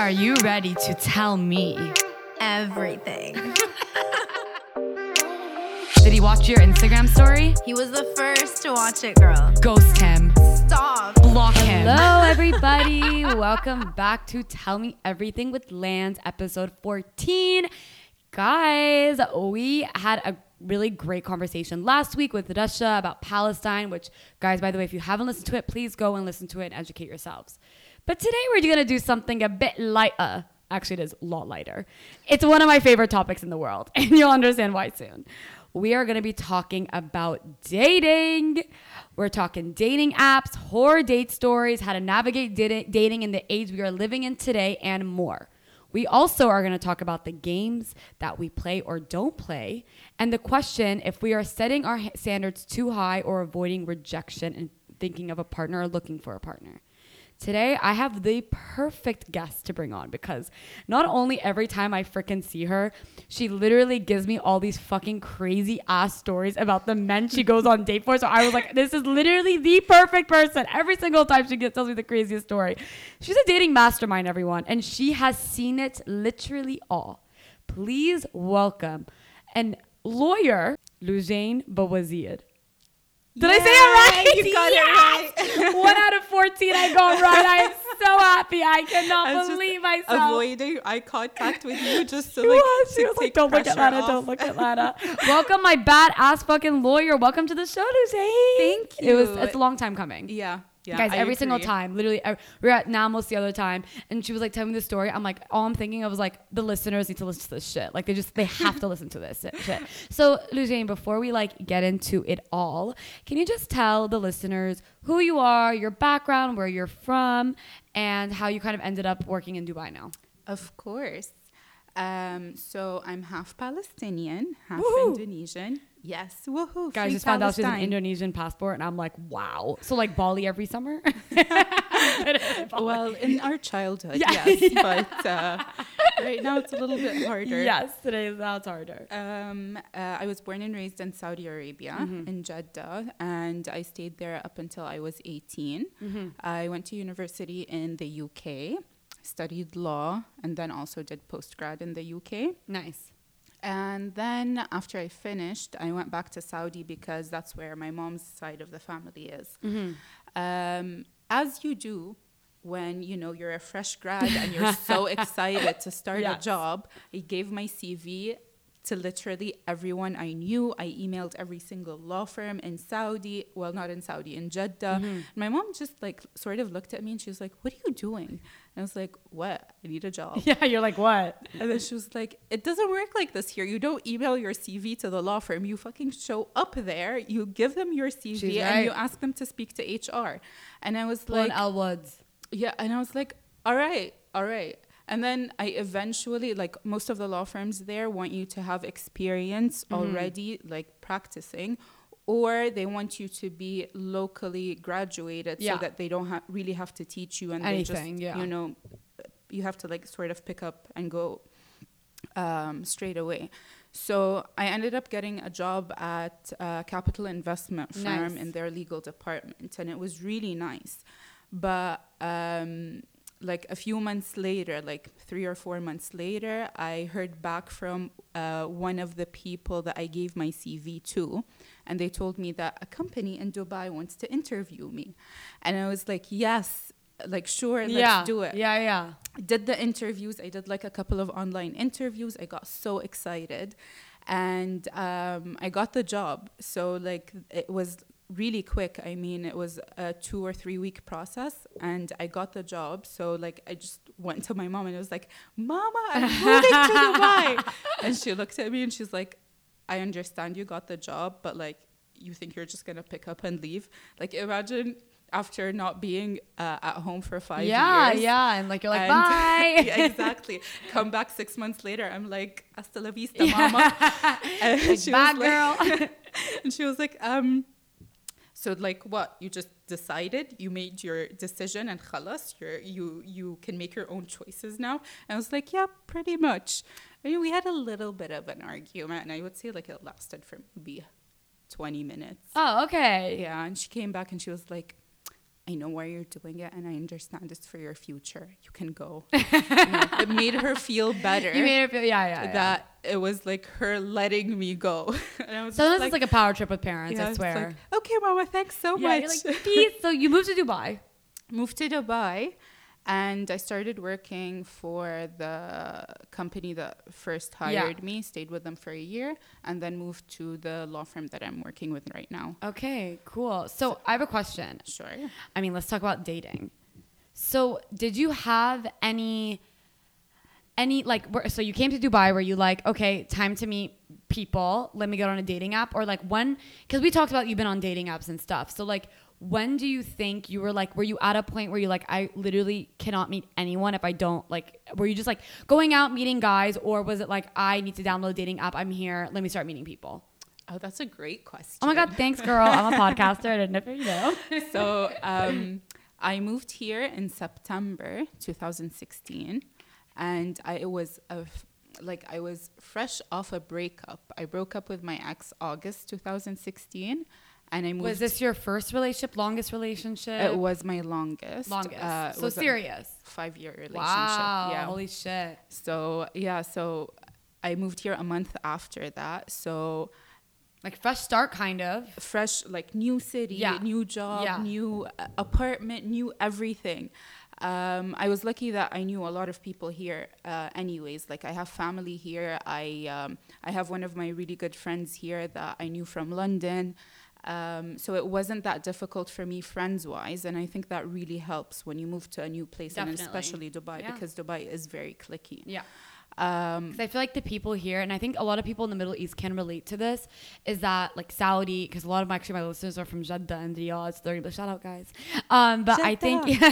Are you ready to tell me? Everything. Did he watch your Instagram story? he was the first to watch it, girl. Ghost him. Stop. Block him. Hello, everybody. Welcome back to Tell Me Everything with Lana, episode 14. Guys, we had a really great conversation last week with Rasha about Palestine, which, guys, by the way, if you haven't listened to it, please go and listen to it and educate yourselves. But today we're going to do something a bit lighter. Uh, actually, it is a lot lighter. It's one of my favorite topics in the world, and you'll understand why soon. We are going to be talking about dating. We're talking dating apps, horror date stories, how to navigate dating in the age we are living in today, and more. We also are going to talk about the games that we play or don't play, and the question if we are setting our standards too high or avoiding rejection and thinking of a partner or looking for a partner. Today, I have the perfect guest to bring on because not only every time I freaking see her, she literally gives me all these fucking crazy ass stories about the men she goes on date for. So I was like, this is literally the perfect person. Every single time she gets, tells me the craziest story. She's a dating mastermind, everyone, and she has seen it literally all. Please welcome an lawyer, Lujain Bawazir. Did I say it right? You got it right. One out of 14 I got right. I am so happy. I cannot I believe myself. Avoiding eye contact with you just to She like, was. To was like, don't look at Lana, off." don't look at Lana. Welcome, my badass fucking lawyer. Welcome to the show, Lujain. Thank you. It was, it's a long time coming. Yeah, yeah. Guys, I every single time, literally, ev- we were at Nammos the other time, and she was like telling me the story. I'm like, all I'm thinking of was like, the listeners need to listen to this shit. Like, they just, they have to listen to this shit. So, Lujain, before we like get into it all, can you just tell the listeners who you are, your background, where you're from, and how you kind of ended up working in Dubai now? Of course. Um, so I'm half Palestinian, half Woohoo. Indonesian. Yes, woohoo! Guys just found out she's an Indonesian passport, and I'm like, wow. So like Bali every summer. Well, in our childhood, Yeah, yes, but uh, right now it's a little bit harder. yes, today that's harder. Um, uh, I was born and raised in Saudi Arabia, Mm-hmm. in Jeddah, and I stayed there up until I was 18. Mm-hmm. I went to university in the UK, studied law, and then also did postgrad in the UK. Nice. And then after I finished, I went back to Saudi because that's where my mom's side of the family is. Mm-hmm. Um, as you do when you know you're a fresh grad and you're so excited to start Yes. a job, I gave my CV to literally everyone I knew. I emailed every single law firm in Saudi, well, not in Saudi, in Jeddah. Mm-hmm. My mom just like sort of looked at me and she was like, "What are you doing?" And I was like, "What? I need a job." Yeah, you're like, what? And then she was like, It doesn't work like this here. You don't email your CV to the law firm. You fucking show up there, you give them your CV, She's and you ask them to speak to HR. And I was Like like, Al Woods. Yeah. And I was like, All right, all right. And then I eventually, like, most of the law firms there want you to have experience Mm-hmm. already, like, practicing. Or they want you to be locally graduated Yeah. so that they don't ha- really have to teach you and Anything, they just, yeah. you know, you have to like sort of pick up and go um, straight away. So I ended up getting a job at a capital investment firm Nice. in their legal department, and it was really nice. But um, like a few months later, like three or four months later, I heard back from uh, one of the people that I gave my CV to, and they told me that a company in Dubai wants to interview me, and I was like, yes. Like sure, let's yeah. do it Yeah, yeah. did the interviews. I did like a couple of online interviews. I got so excited, and um, I got the job. So like it was really quick. I mean, it was a two or three week process, and I got the job. So like I just went to my mom and I was like, "Mama, I'm moving to Dubai," and she looked at me and she's like, "I understand you got the job, but like." You think you're just gonna pick up and leave? Like, imagine after not being uh, at home for five yeah, years. yeah. Yeah. And like, you're like, And- bye. yeah, exactly. Come back six months later. I'm like, hasta la vista, mama. And Like, she bye, girl. like, and she was like, um, so like what? You just decided, you made your decision, and khalas, you're, you you can make your own choices now. And I was like, yeah, pretty much. I mean, we had a little bit of an argument, and I would say like it lasted for maybe 20 minutes. oh, okay. Yeah, and she came back and she was like, I know why you're doing it, and I understand it's for your future. You can go. You know, it made her feel better. You made her feel, yeah, yeah. yeah. that it was like her letting me go. and I was Sometimes it's like a power trip with parents, yeah, I swear. like, okay, Mama, thanks so yeah, much. like. So you moved to Dubai. moved to Dubai and I started working for the company that first Yeah. hired me, stayed with them for a year, and then moved to the law firm that I'm working with right now. Okay, cool. So I have a question. Sure. I mean, let's talk about dating. So, did you have any any like so you came to Dubai where you like, okay, time to meet people, let me get on a dating app or like when cuz we talked about you've been on dating apps and stuff. So like when do you think you were like were you at a point where you like I literally cannot meet anyone if I don't like were you just like going out meeting guys or was it like I need to download a dating app, I'm here, let me start meeting people? Oh, that's a great question. Oh my god, thanks girl. I'm a podcaster. I didn't know if you know. so um, I moved here in September 2016, and I it was a f- like I was fresh off a breakup. I broke up with my ex August 2016, and I moved. Was this your first relationship, longest relationship? It was my longest. longest. Uh, so serious. Five-year relationship. Wow. Yeah. Holy shit. So yeah, so I moved here a month after that. So Like fresh start, kind of. fresh, like new city, Yeah. new job, Yeah. new uh, apartment, new everything. Um, I was lucky that I knew a lot of people here. Uh, anyways, like I have family here. I um, I have one of my really good friends here that I knew from London. Um, so it wasn't that difficult for me friends wise, and I think that really helps when you move to a new place, Definitely. and especially Dubai Yeah. because Dubai is very cliquey. Yeah. Um, I feel like the people here, and I think a lot of people in the Middle East can relate to this, is that like Saudi, because a lot of my, actually my listeners are from Jeddah and Riyadh. So they're shout out guys. Um, but I think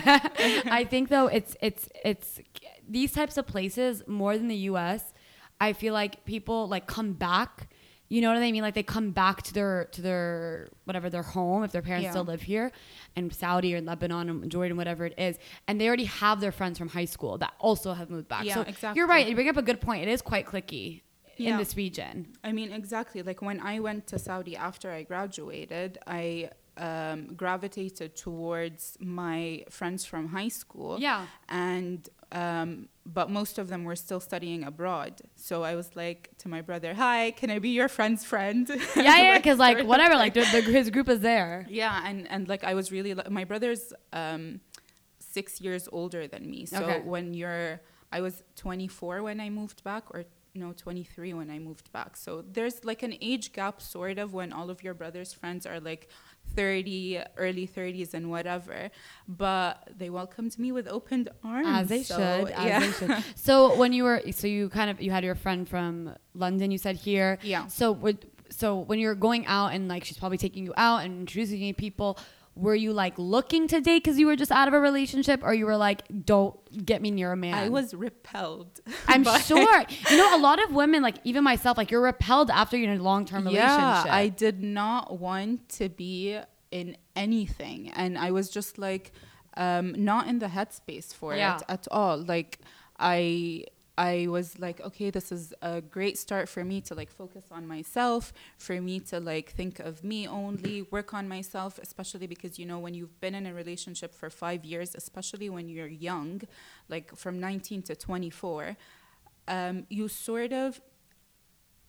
I think though it's it's it's these types of places more than the U.S. I feel like people like come back. You know what I mean? Like they come back to their to their whatever their home if their parents Yeah. still live here, in Saudi or Lebanon or Jordan, whatever it is, and they already have their friends from high school that also have moved back. Yeah, so exactly. you're right. You bring up a good point. It is quite cliquey in this region. I mean, exactly. Like when I went to Saudi after I graduated, I um, gravitated towards my friends from high school. Yeah. And, um, but most of them were still studying abroad. So I was like to my brother, hi, can I be your friend's friend? Yeah, yeah, because like whatever, like the, the, his group is there. Yeah, and and like I was really my brother's um, six years older than me. So Okay. when you're, I was 24 when I moved back, or no, 23 when I moved back. So there's like an age gap, sort of, when all of your brother's friends are like 30, early 30s, and whatever. But they welcomed me with opened arms. As they So, should. As yeah. they should. So when you were, so you kind of, you had your friend from London. You said here. Yeah. So would, so when you're going out and like she's probably taking you out and introducing you to people, were you like looking to date because you were just out of a relationship, or you were like, don't get me near a man? I was repelled. I'm sure. You know, a lot of women, like even myself, like you're repelled after you're in a long term relationship. Yeah, I did not want to be in anything, and I was just like, um, not in the headspace for Yeah. it at all. Like, I. I was like, okay, this is a great start for me to like focus on myself, for me to like think of me only, work on myself, especially because you know when you've been in a relationship for 5 years, especially when you're young, like from 19 to 24, um, you sort of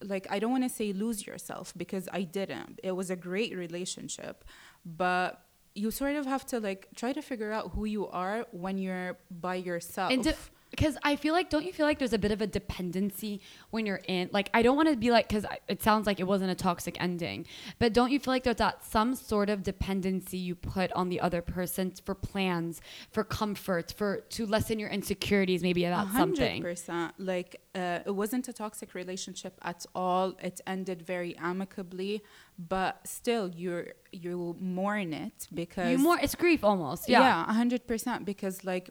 like I don't want to say lose yourself because I didn't. It was a great relationship, but you sort of have to like try to figure out who you are when you're by yourself. And because I feel like, don't you feel like there's a bit of a dependency when you're in? Like, I don't want to be like, because it sounds like it wasn't a toxic ending, but don't you feel like there's that some sort of dependency you put on the other person for plans, for comfort, for to lessen your insecurities, maybe about hundred something? percent. Like uh, it wasn't a toxic relationship at all. It ended very amicably, but still, you're you mourn it because You more, it's grief almost. yeah Yeah. hundred percent because like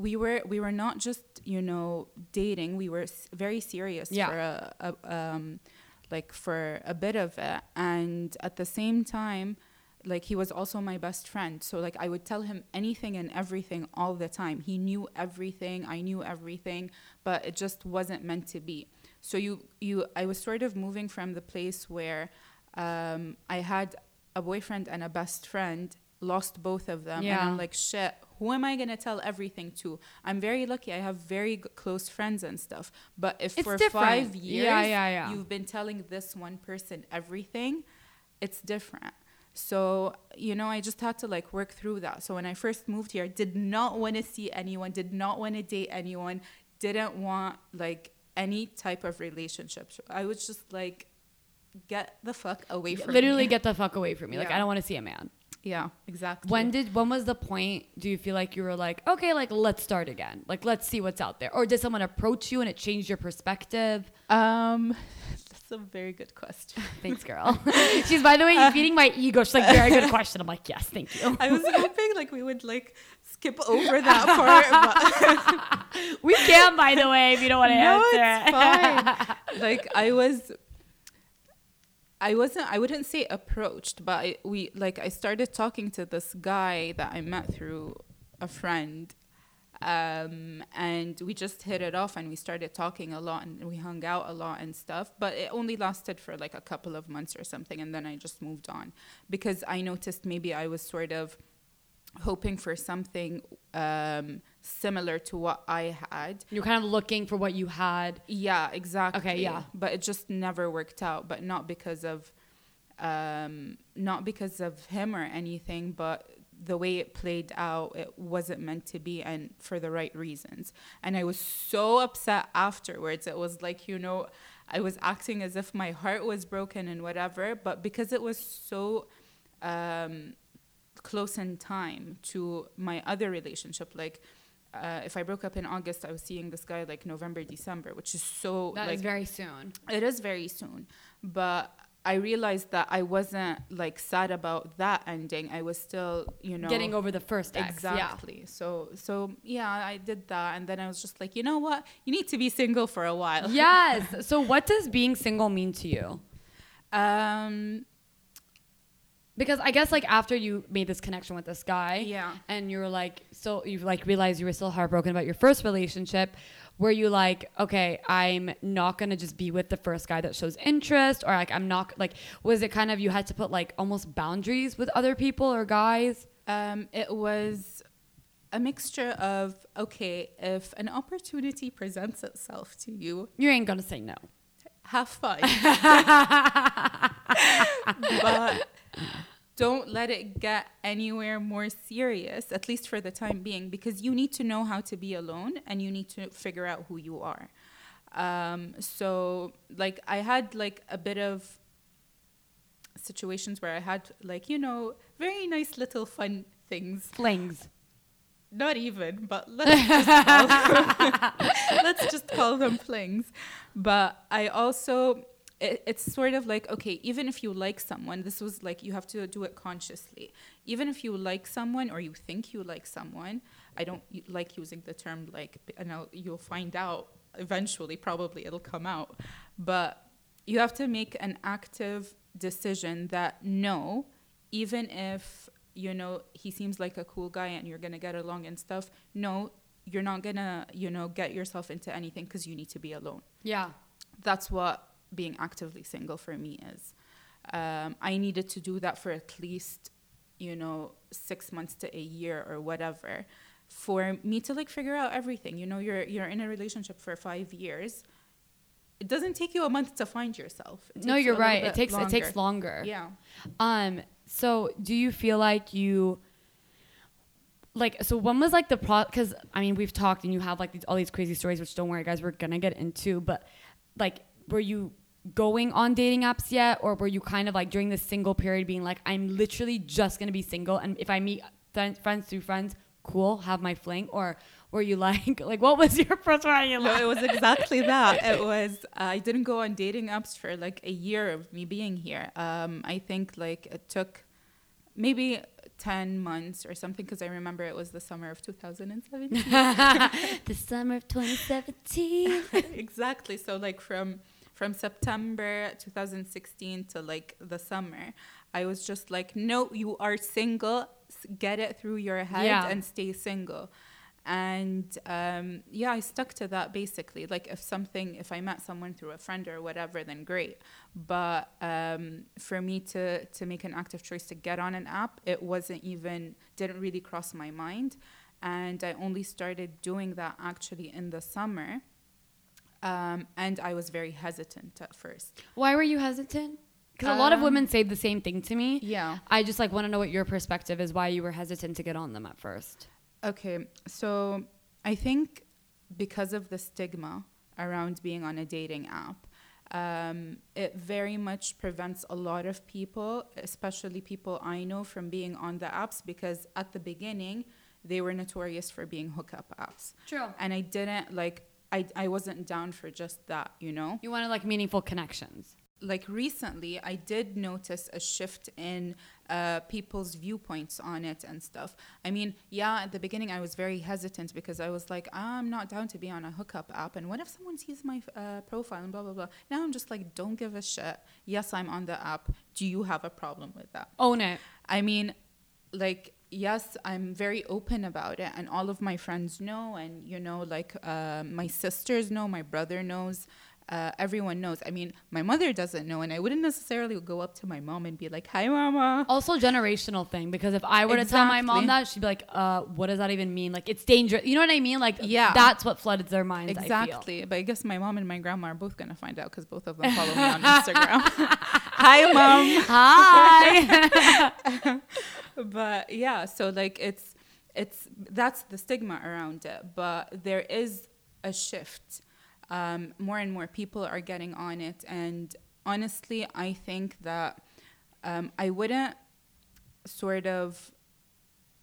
we were we were not just you know dating we were s- very serious Yeah. for a, a um like for a bit of it and at the same time like he was also my best friend so like i would tell him anything and everything all the time he knew everything i knew everything but it just wasn't meant to be so you you i was sort of moving from the place where um, i had a boyfriend and a best friend lost both of them. And I'm like, shit, who am I going to tell everything to? I'm very lucky. I have very g- close friends and stuff. But if It's for different. five years yeah, yeah. you've been telling this one person everything, it's different. So, you know, I just had to like work through that. So when I first moved here, I did not want to see anyone, did not want to date anyone, didn't want like any type of relationship. So I was just like, get the fuck away from me. Literally me. get the fuck away from me. Like I don't want to see a man. Yeah, exactly. When did when was the point do you feel like you were like, okay, like let's start again. Like let's see what's out there. Or did someone approach you and it changed your perspective? um that's a very good question. Thanks, girl. She's by the way you're feeding my ego. She's like, very good question. I'm like, yes, thank you. I was hoping like we would like skip over that part, but We can, by the way, if you don't want to no, answer. it's fine. like I was, I wasn't. I wouldn't say approached, but I, we like I started talking to this guy that I met through a friend, um, and we just hit it off, and we started talking a lot, and we hung out a lot and stuff. But it only lasted for like a couple of months or something, and then I just moved on because I noticed maybe I was sort of hoping for something um, similar to what I had. You're kind of looking for what you had. Yeah, exactly. Okay, yeah. But it just never worked out. But not because of, um, not because of him or anything, but the way it played out, it wasn't meant to be, and for the right reasons. And I was so upset afterwards. It was like you know, I was acting as if my heart was broken and whatever. But because it was so. Um, close in time to my other relationship like uh, if I broke up in August, I was seeing this guy like November, December, which is so That is like very soon. it is very soon. But I realized that I wasn't like sad about that ending. I was still, you know, Getting over the first ex. Yeah. exactly. So so yeah, I did that, and then I was just like, you know what, you need to be single for a while. Yes. So what does being single mean to you? Um. Because I guess like after you made this connection with this guy, Yeah. and you were like, so you like realized you were still heartbroken about your first relationship. Were you like, okay, I'm not gonna just be with the first guy that shows interest, or like I'm not like, was it kind of you had to put like almost boundaries with other people or guys? Um, it was a mixture of okay, if an opportunity presents itself to you, You ain't gonna say no. have fun. but don't let it get anywhere more serious, at least for the time being, because you need to know how to be alone and you need to figure out who you are. Um, so, like, I had like a bit of situations where I had like, you know, very nice little fun things Flings. not even, but let's just call them, let's just call them flings. But I also, it, it's sort of like okay, even if you like someone, this was like you have to do it consciously. Even if you like someone or you think you like someone, I don't like using the term like, and I'll, you'll find out eventually. Probably it'll come out, but you have to make an active decision that no, even if you know he seems like a cool guy and you're gonna get along and stuff no you're not gonna you know get yourself into anything because you need to be alone Yeah. that's what being actively single for me is um, i needed to do that for at least you know six months to a year or whatever for me to like figure out everything you know you're you're in a relationship for five years it doesn't take you a month to find yourself No, you're little right. It takes it takes longer. longer. yeah Um, so do you feel like you like so when was like the pro because I mean we've talked and you have like these all these crazy stories, which don't worry guys, we're gonna get into, but like were you going on dating apps yet or were you kind of like during this single period being like I'm literally just gonna be single and if I meet friends, friends through friends, cool, have my fling or were you like like what was your first one? no, it was exactly that. It was I didn't go on dating apps for like a year of me being here. Um, I think like it took maybe 10 months or something because I remember it was the summer of 2017. the summer of 2017. exactly. So like from from September 2016 to like the summer, I was just like, no, you are single. Get it through your head Yeah. and stay single. and um, yeah, I stuck to that basically. Like if something, if I met someone through a friend or whatever, then great. But um, for me to to make an active choice to get on an app, it wasn't even didn't really cross my mind, and I only started doing that actually in the summer. Um, and I was very hesitant at first. Why were you hesitant? Because a lot of Um, women say the same thing to me. Yeah. I just like want to know what your perspective is. Why you were hesitant to get on them at first? Okay, so I think because of the stigma around being on a dating app, um, it very much prevents a lot of people, especially people I know, from being on the apps because at the beginning they were notorious for being hookup apps. True. And I didn't like, I, I wasn't down for just that, you know? You wanted like meaningful connections. like recently i did notice a shift in uh, people's viewpoints on it and stuff i mean yeah at the beginning i was very hesitant because i was like i'm not down to be on a hookup app and what if someone sees my uh, profile and blah blah blah now i'm just like don't give a shit yes i'm on the app do you have a problem with that Own it. I mean, like, yes, I'm very open about it, and all of my friends know, and you know, like, uh, my sisters know, my brother knows, uh, everyone knows. I mean, my mother doesn't know, and I wouldn't necessarily go up to my mom and be like, "Hi, mama." Also, generational thing because if I were to tell my mom that, she'd be like, "Uh, what does that even mean? Like, it's dangerous." You know what I mean? Like, Yeah. that's what flooded their minds. I. Exactly, but I guess my mom and my grandma are both gonna find out because both of them follow me on Instagram. Hi, mom. Hi. but yeah so like it's it's that's the stigma around it. But there is a shift. Um, more and more people are getting on it. And honestly i think that um, i wouldn't sort of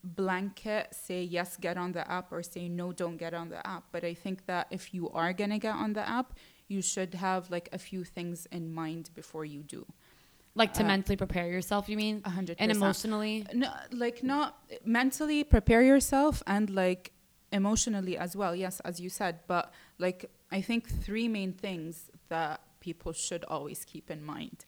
blanket say yes get on the app or say no don't get on the app. But i think that if you are going to get on the app you should have like a few things in mind before you do like to mentally prepare yourself. You mean? A hundred And percent. And emotionally. no like not mentally prepare yourself and like emotionally as well yes as you said but like i think three main things that people should always keep in mind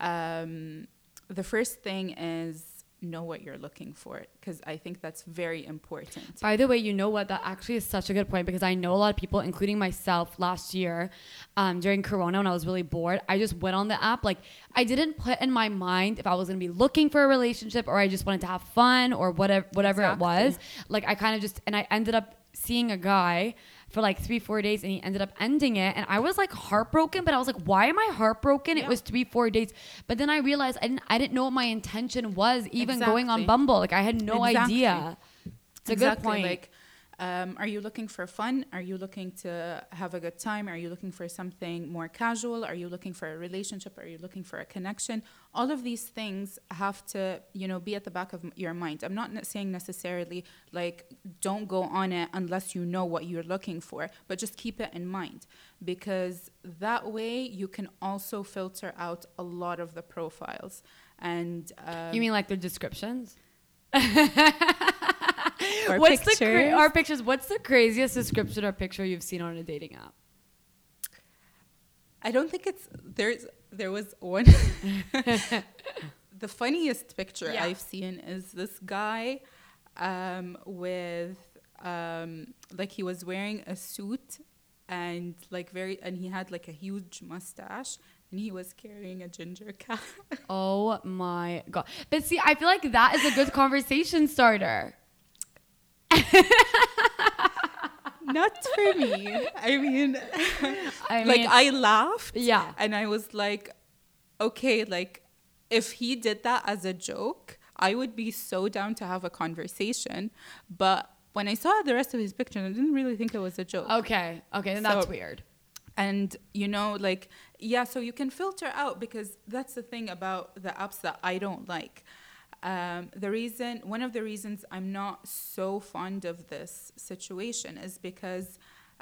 um, the first thing is know what you're looking for because i think that's very important By the way, you know what? That actually is such a good point because I know a lot of people, including myself, last year um, during Corona when I was really bored, I just went on the app. Like, I didn't put in my mind if I was going to be looking for a relationship or I just wanted to have fun or whatever, whatever it was. Like, I kind of just, and I ended up seeing a guy for like three, four days and he ended up ending it. And I was like heartbroken, but I was like, why am I heartbroken? It was three, four days. But then I realized I didn't, I didn't know what my intention was even going on Bumble. Like, I had no Exactly. idea. It's a good point. Like, um, are you looking for fun? Are you looking to have a good time? Are you looking for something more casual? Are you looking for a relationship? Are you looking for a connection? All of these things have to, you know, be at the back of your mind. I'm not saying necessarily like don't go on it unless you know what you're looking for, but just keep it in mind because that way you can also filter out a lot of the profiles. And um, you mean like the descriptions? or what's the cra- our pictures? What's the craziest description or picture you've seen on a dating app? I don't think it's there's there was one the funniest picture Yeah. I've seen is this guy um, with um, like he was wearing a suit and like very and he had like a huge mustache and he was carrying a ginger cat. Oh my god! But see, I feel like that is a good conversation starter. Not for me. I mean, I like I laughed. Yeah. And I was like, okay, like if he did that as a joke, I would be so down to have a conversation. But when I saw the rest of his picture, I didn't really think it was a joke. okay, okay, then that's So- weird. And you know, like, yeah, so you can filter out because that's the thing about the apps that I don't like. Um, the reason, one of the reasons I'm not so fond of this situation is because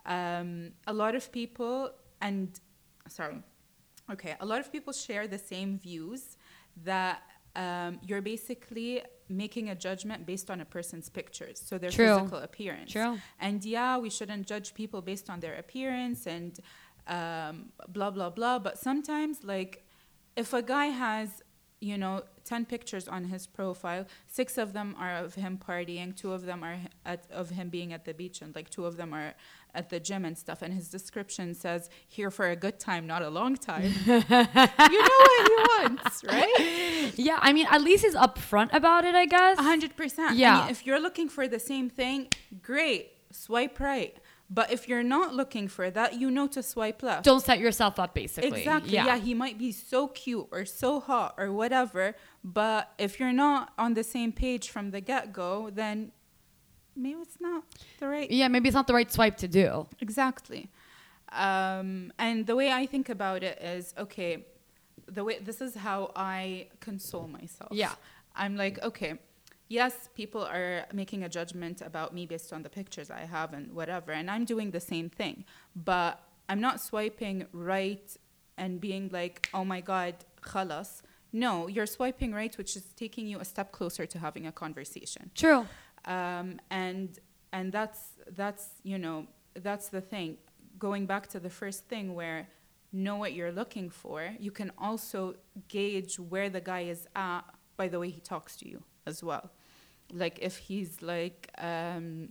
um, a lot of people, and sorry, okay, a lot of people share the same views that um, you're basically making a judgment based on a person's pictures, so their True. physical appearance. True. And yeah, we shouldn't judge people based on their appearance and um, blah blah blah. But sometimes, like, if a guy has, you know, 10 pictures on his profile. Six of them are of him partying, two of them are at, of him being at the beach, and like two of them are at the gym and stuff. And his description says, here for a good time, not a long time. you know what he wants, right? Yeah, I mean, at least he's upfront about it, I guess. A hundred percent. Yeah. I mean, if you're looking for the same thing, great. Swipe right. But if you're not looking for that, you know to swipe left. Don't set yourself up, basically. Exactly. Yeah. he might be so cute or so hot or whatever. But if you're not on the same page from the get go, then maybe it's not the right Yeah, maybe it's not the right swipe to do. Exactly. Um, and the way I think about it is okay, the way this is how I console myself. Yeah. I'm like, okay, yes, people are making a judgment about me based on the pictures I have and whatever, and I'm doing the same thing, but I'm not swiping right and being like, oh my God, khalas. No, you're swiping right, which is taking you a step closer to having a conversation True. um, and and that's that's you know that's the thing going back to the first thing where know what you're looking for you can also gauge where the guy is at by the way he talks to you as well like if he's like um,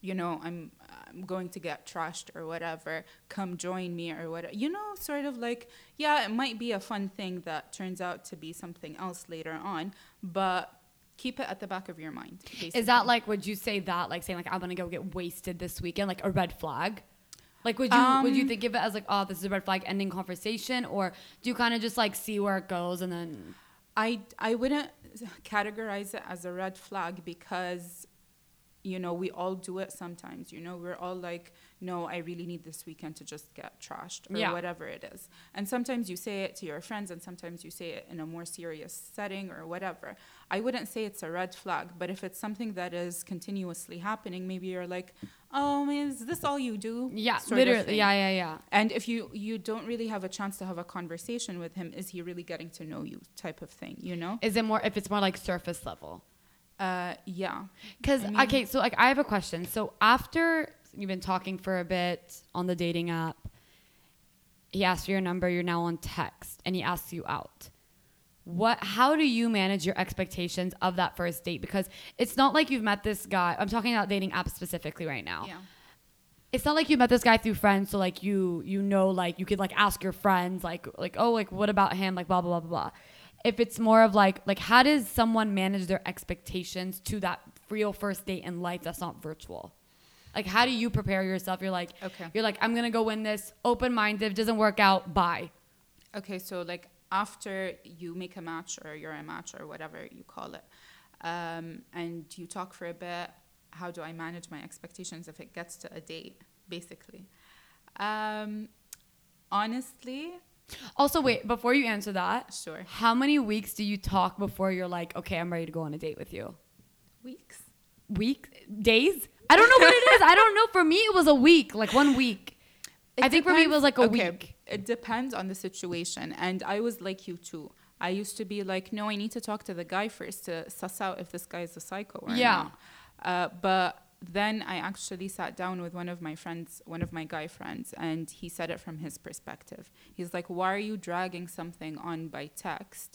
you know i'm i'm going to get trashed or whatever come join me or whatever you know sort of like yeah it might be a fun thing that turns out to be something else later on but keep it at the back of your mind Is that like, would you say that, like saying, like, I'm going to go get wasted this weekend, like a red flag? Like, would you would you Um, think of it as like, oh, this is a red flag ending conversation? Or do you kind of just like see where it goes and then. I I wouldn't categorize it as a red flag because you know we all do it sometimes you know? We're all like no i really need this weekend to just get trashed or Yeah. whatever it is and sometimes you say it to your friends and sometimes you say it in a more serious setting or whatever i wouldn't say it's a red flag but if it's something that is continuously happening maybe you're like oh is this all you do Yeah, sort literally. Yeah, yeah, yeah. And if you you don't really have a chance to have a conversation with him, is he really getting to know you? Type of thing, you know? Is it more, if it's more like surface level? Uh, yeah. Because I mean- okay, so like I have a question. So after you've been talking for a bit on the dating app, he asks for your number. You're now on text, and he asks you out. What? How do you manage your expectations of that first date? Because it's not like you've met this guy. I'm talking about dating apps specifically right now. Yeah. It's not like you met this guy through friends, so like you you know like you could like ask your friends like like oh like what about him like blah blah blah blah blah. If it's more of like like how does someone manage their expectations to that real first date in life that's not virtual? Like how do you prepare yourself? You're like Okay. you're like I'm gonna go win this open minded. Doesn't work out. Bye. Okay, so like after you make a match or you're a match or whatever you call it, um, and you talk for a bit, how do I manage my expectations if it gets to a date, basically? Um, honestly, Also, wait before you answer that. Sure. How many weeks do you talk before you're like okay I'm ready to go on a date with you? weeks. week days i don't know what it is i don't know for me it was a week like one week It i think for me it was like a okay, week It depends on the situation. And I was like you too. I used to be like, no, I need to talk to the guy first to suss out if this guy is a psycho or Yeah. not. Uh, but then I actually sat down with one of my friends, one of my guy friends, and he said it from his perspective. He's like, why are you dragging something on by text?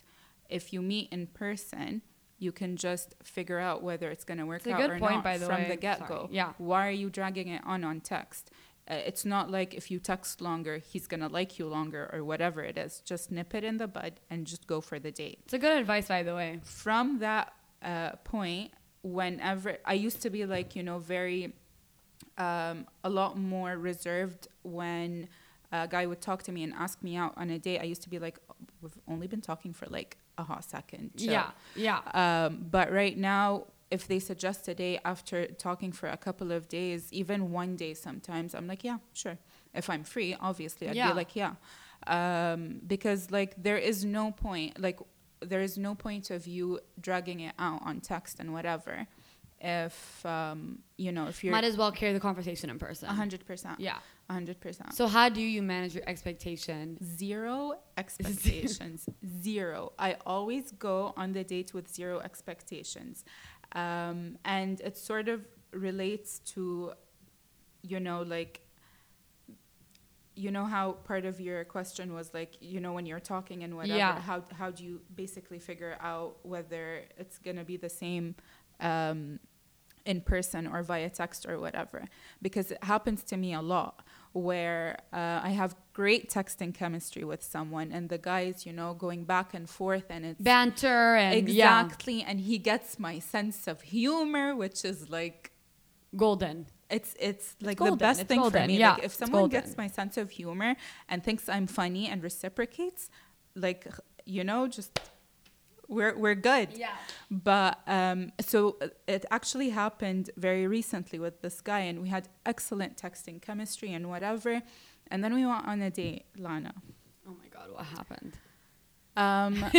If you meet in person, you can just figure out whether it's going to work It's a out good or point, not by the from way. the get go. Sorry. Yeah. Why are you dragging it on on text? Uh, it's not like if you text longer, he's gonna like you longer or whatever it is. Just nip it in the bud and just go for the date. it's a good advice by the way From that uh, point, whenever I used to be like, you know, very um, a lot more reserved when a guy would talk to me and ask me out on a date. I used to be like, "Oh, we've only been talking for like a hot second. chill." yeah yeah Um, but right now, if they suggest a day after talking for a couple of days, even one day sometimes, I'm like, yeah, sure. If I'm free, obviously, I'd Yeah. be like, yeah. Um, because like there is no point, like there is no point of you dragging it out on text and whatever. If um, you know, if you're might as well carry the conversation in person a hundred percent, yeah a hundred percent. so how do you manage your expectation Zero expectations. zero. I always go on the date with zero expectations. Um, and it sort of relates to, you know, like you know how part of your question was like, you know, when you're talking and whatever, Yeah. how how do you basically figure out whether it's gonna be the same um, in person or via text or whatever? Because it happens to me a lot where uh, I have great texting chemistry with someone, and the guys, you know, going back and forth, and it's Banter and yeah, exactly, and he gets my sense of humor, which is like golden. it's it's like golden. the best It's thing for me. Yeah, like if someone gets my sense of humor and thinks I'm funny and reciprocates, like you know, just we're we're good. Yeah. But um, so uh, it actually happened very recently with this guy, and we had excellent texting chemistry and whatever. And then we went on a date, Lana. Oh my god, what happened? Um,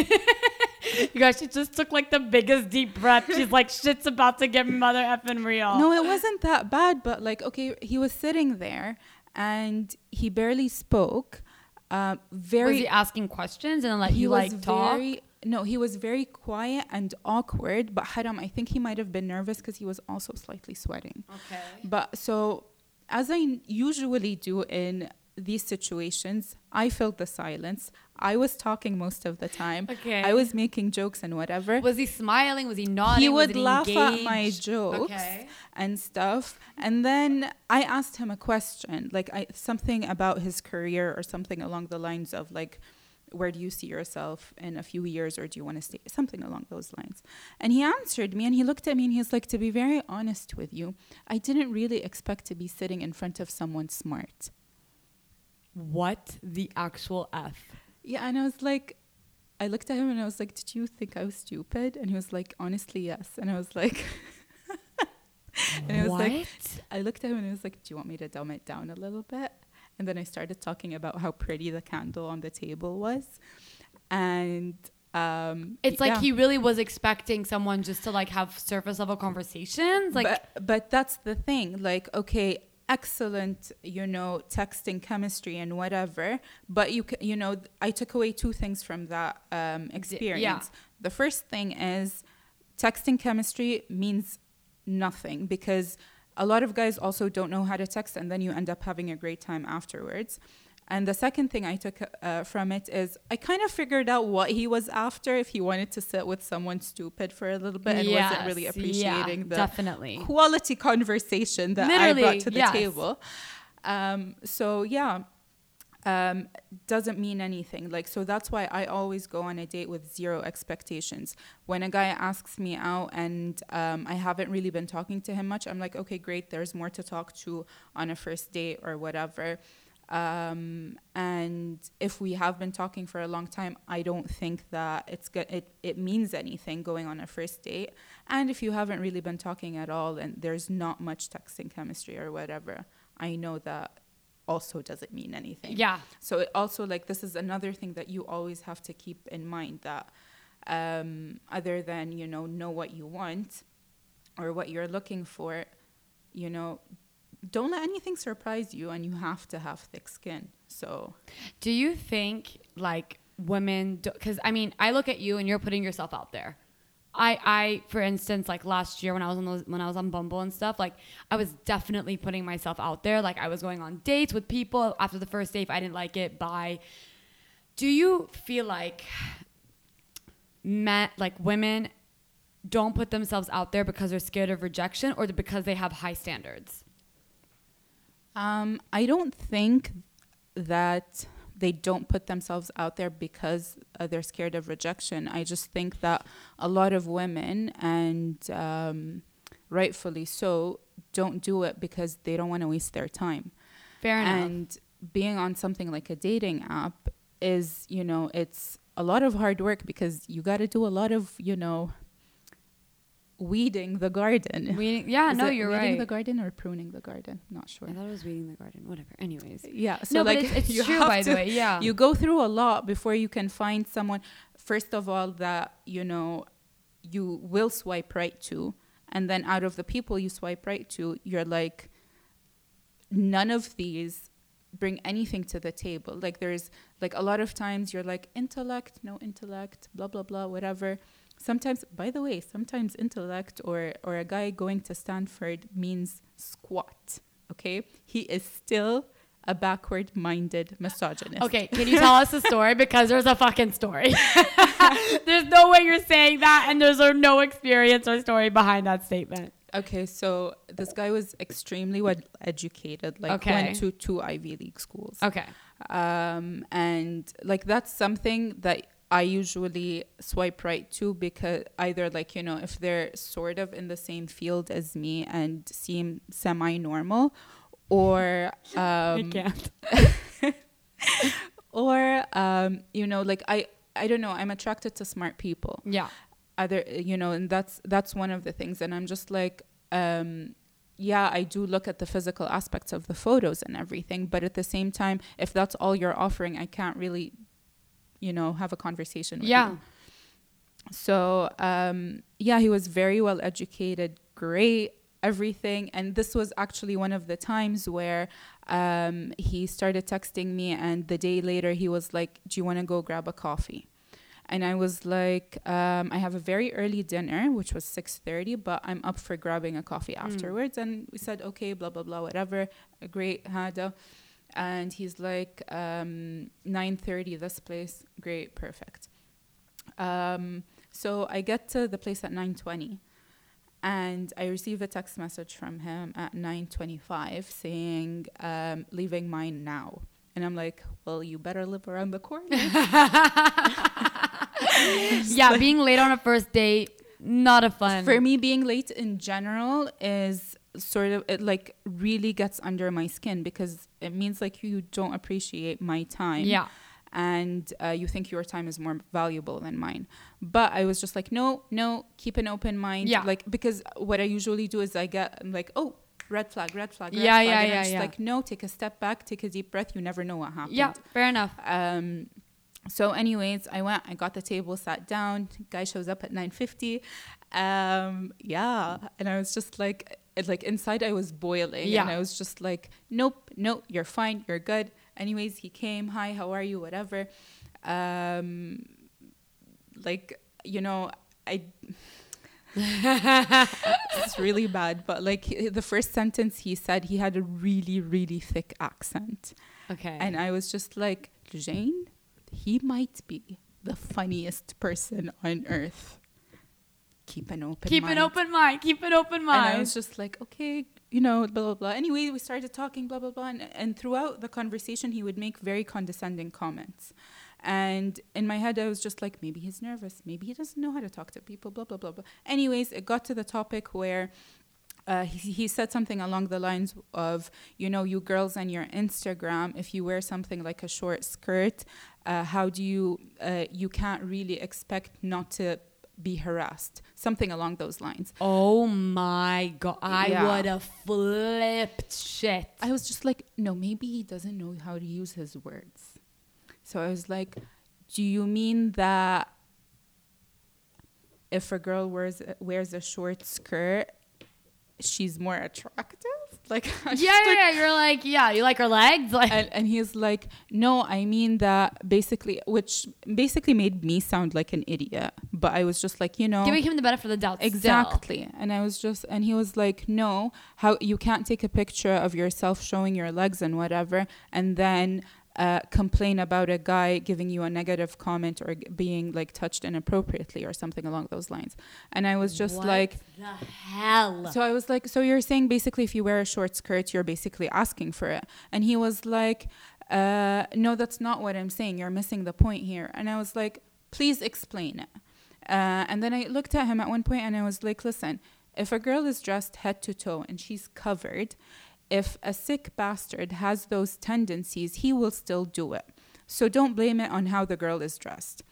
You guys, she just took like the biggest deep breath. She's like, shit's about to get mother effing real. no, it wasn't that bad, but like, okay, he was sitting there and he barely spoke. Uh, very was he asking questions and then let you like talk? very no he was very quiet and awkward but haram i think he might have been nervous because he was also slightly sweating Okay. but so as i usually do in these situations i filled the silence i was talking most of the time Okay. i was making jokes and whatever Was he smiling? Was he nodding? he would laugh at my jokes Okay. and stuff and then i asked him a question like I, something about his career or something along the lines of like where do you see yourself in a few years or do you want to stay something along those lines and he answered me and he looked at me and he was like to be very honest with you i didn't really expect to be sitting in front of someone smart What the actual f? yeah and i was like i looked at him and i was like did you think i was stupid and he was like honestly yes and i was like and I was what? like I looked at him and I was like, "Do you want me to dumb it down a little bit?" And then I started talking about how pretty the candle on the table was, and um, it's like yeah. he really was expecting someone just to like have surface level conversations. Like, but but that's the thing. Like, okay, excellent, you know, texting chemistry and whatever. But you you know, I took away two things from that um, experience. The first thing is texting chemistry means nothing because a lot of guys also don't know how to text, and then you end up having a great time afterwards. And the second thing I took uh, from it is I kind of figured out what he was after if he wanted to sit with someone stupid for a little bit and wasn't really appreciating yeah, the definitely. quality conversation that I Literally, brought to the yes. table. Um, so yeah, um, doesn't mean anything. Like so that's why I always go on a date with zero expectations. When a guy asks me out and um, I haven't really been talking to him much, I'm like, okay, great. There's more to talk to on a first date or whatever. Um, and if we have been talking for a long time, I don't think that it's good. It it means anything going on a first date. And if you haven't really been talking at all, and there's not much texting chemistry or whatever, I know that also doesn't mean anything. yeah. So it also like this is another thing that you always have to keep in mind that um, other than you know know what you want or what you're looking for, you know, don't let anything surprise you, and you have to have thick skin. So Do you think like women? Because I mean, I look at you and you're putting yourself out there. I, I, for instance, like last year when I was on those, when I was on Bumble and stuff, like I was definitely putting myself out there. Like I was going on dates with people. After the first date, if I didn't like it, bye. Do you feel like men, like women, don't put themselves out there because they're scared of rejection, or because they have high standards? Um, I don't think that they don't put themselves out there because uh, they're scared of rejection. I just think that a lot of women, and um, rightfully so, don't do it because they don't want to waste their time. Fair enough. And being on something like a dating app is, you know, it's a lot of hard work because you got to do a lot of, you know, weeding the garden. we, yeah, Is no, you're weeding right. the garden or pruning the garden? Not sure. I thought it was weeding the garden. Whatever. Anyways. Yeah. So no, like but it's, it's true, by the way. Yeah. You go through a lot before you can find someone. First of all, that you know, you will swipe right to, and then out of the people you swipe right to, you're like, none of these bring anything to the table. Like there's like a lot of times you're like intellect, no intellect, blah blah blah, whatever. Sometimes, by the way, sometimes intellect or or a guy going to Stanford means squat. Okay, he is still a backward minded misogynist. Okay, can you tell us the story? Because there's a fucking story. there's no way you're saying that, and there's no experience or story behind that statement. Okay, so this guy was extremely well educated, like Okay. went to two Ivy League schools. Okay. um, and like that's something that I usually swipe right too because either like you know if they're sort of in the same field as me and seem semi-normal, or I um, can't. or um, you know like I I don't know I'm attracted to smart people. Yeah. Other you know and that's that's one of the things and I'm just like um, yeah, I do look at the physical aspects of the photos and everything, but at the same time, if that's all you're offering, I can't really, you know, have a conversation with Yeah. you. So, um, yeah, he was very well educated, great, everything. And this was actually one of the times where um, he started texting me, and the day later, he was like, Do you want to go grab a coffee? and I was like, um, I have a very early dinner, which was six thirty, but I'm up for grabbing a coffee afterwards. And we said, okay, blah blah blah, whatever. A great hada. And he's like, um, nine thirty, this place, great, perfect. Um, so I get to the place at nine twenty, and I receive a text message from him at nine twenty-five saying, um, leaving mine now. And I'm like, well, you better live around the corner. Yeah, being late on a first date, not a fun. for me being late in general is sort of it like really gets under my skin because it means like you don't appreciate my time Yeah. and uh, you think your time is more valuable than mine but i was just like no no keep an open mind Yeah. like because what i usually do is i get I'm like oh red flag red flag red Yeah, flag. yeah, and yeah, I'm just yeah. like no take a step back take a deep breath you never know what happened Yeah, fair enough. um, so anyways, I went, I got the table, sat down. Guy shows up at 9.50. Um, yeah. And I was just like, it, like inside I was boiling. Yeah. And I was just like, nope, nope, you're fine. You're good. Anyways, he came. Hi, how are you? Whatever. Um, like, you know, I... it's really bad, but like the first sentence he said, he had a really, really thick accent. Okay. And I was just like, Jane, he might be the funniest person on earth. Keep an open keep mind. an open mind. Keep an open mind And. I was just like, okay, you know, blah, blah, blah. Anyway, we started talking, blah, blah, blah. And, and throughout the conversation, he would make very condescending comments. And in my head, I was just like, maybe he's nervous. Maybe he doesn't know how to talk to people, blah, blah, blah, blah. Anyways, it got to the topic where uh, he, he said something along the lines of, you know, you girls on your Instagram, if you wear something like a short skirt, uh, how do you, uh, you can't really expect not to be harassed. Something along those lines. oh my god, I Yeah. would have flipped shit. I was just like, no, maybe he doesn't know how to use his words. So I was like, do you mean that if a girl wears wears a short skirt, she's more attractive? Like, yeah, yeah, like- yeah. You're like, yeah, you like her legs, like. and, and he's like, no, I mean that basically, which basically made me sound like an idiot. But I was just like, you know, Giving him the benefit of the doubt. still. Exactly. And I was just and he was like, "No, how you can't take a picture of yourself showing your legs and whatever and then uh, complain about a guy giving you a negative comment or g- being like touched inappropriately or something along those lines." And I was just What like the hell. so I was like, so you're saying basically if you wear a short skirt, you're basically asking for it. And he was like, uh, no, that's not what I'm saying. You're missing the point here. And I was like, please explain it. Uh, and then I looked at him at one point and I was like, listen, if a girl is dressed head to toe and she's covered, if a sick bastard has those tendencies, he will still do it. So don't blame it on how the girl is dressed.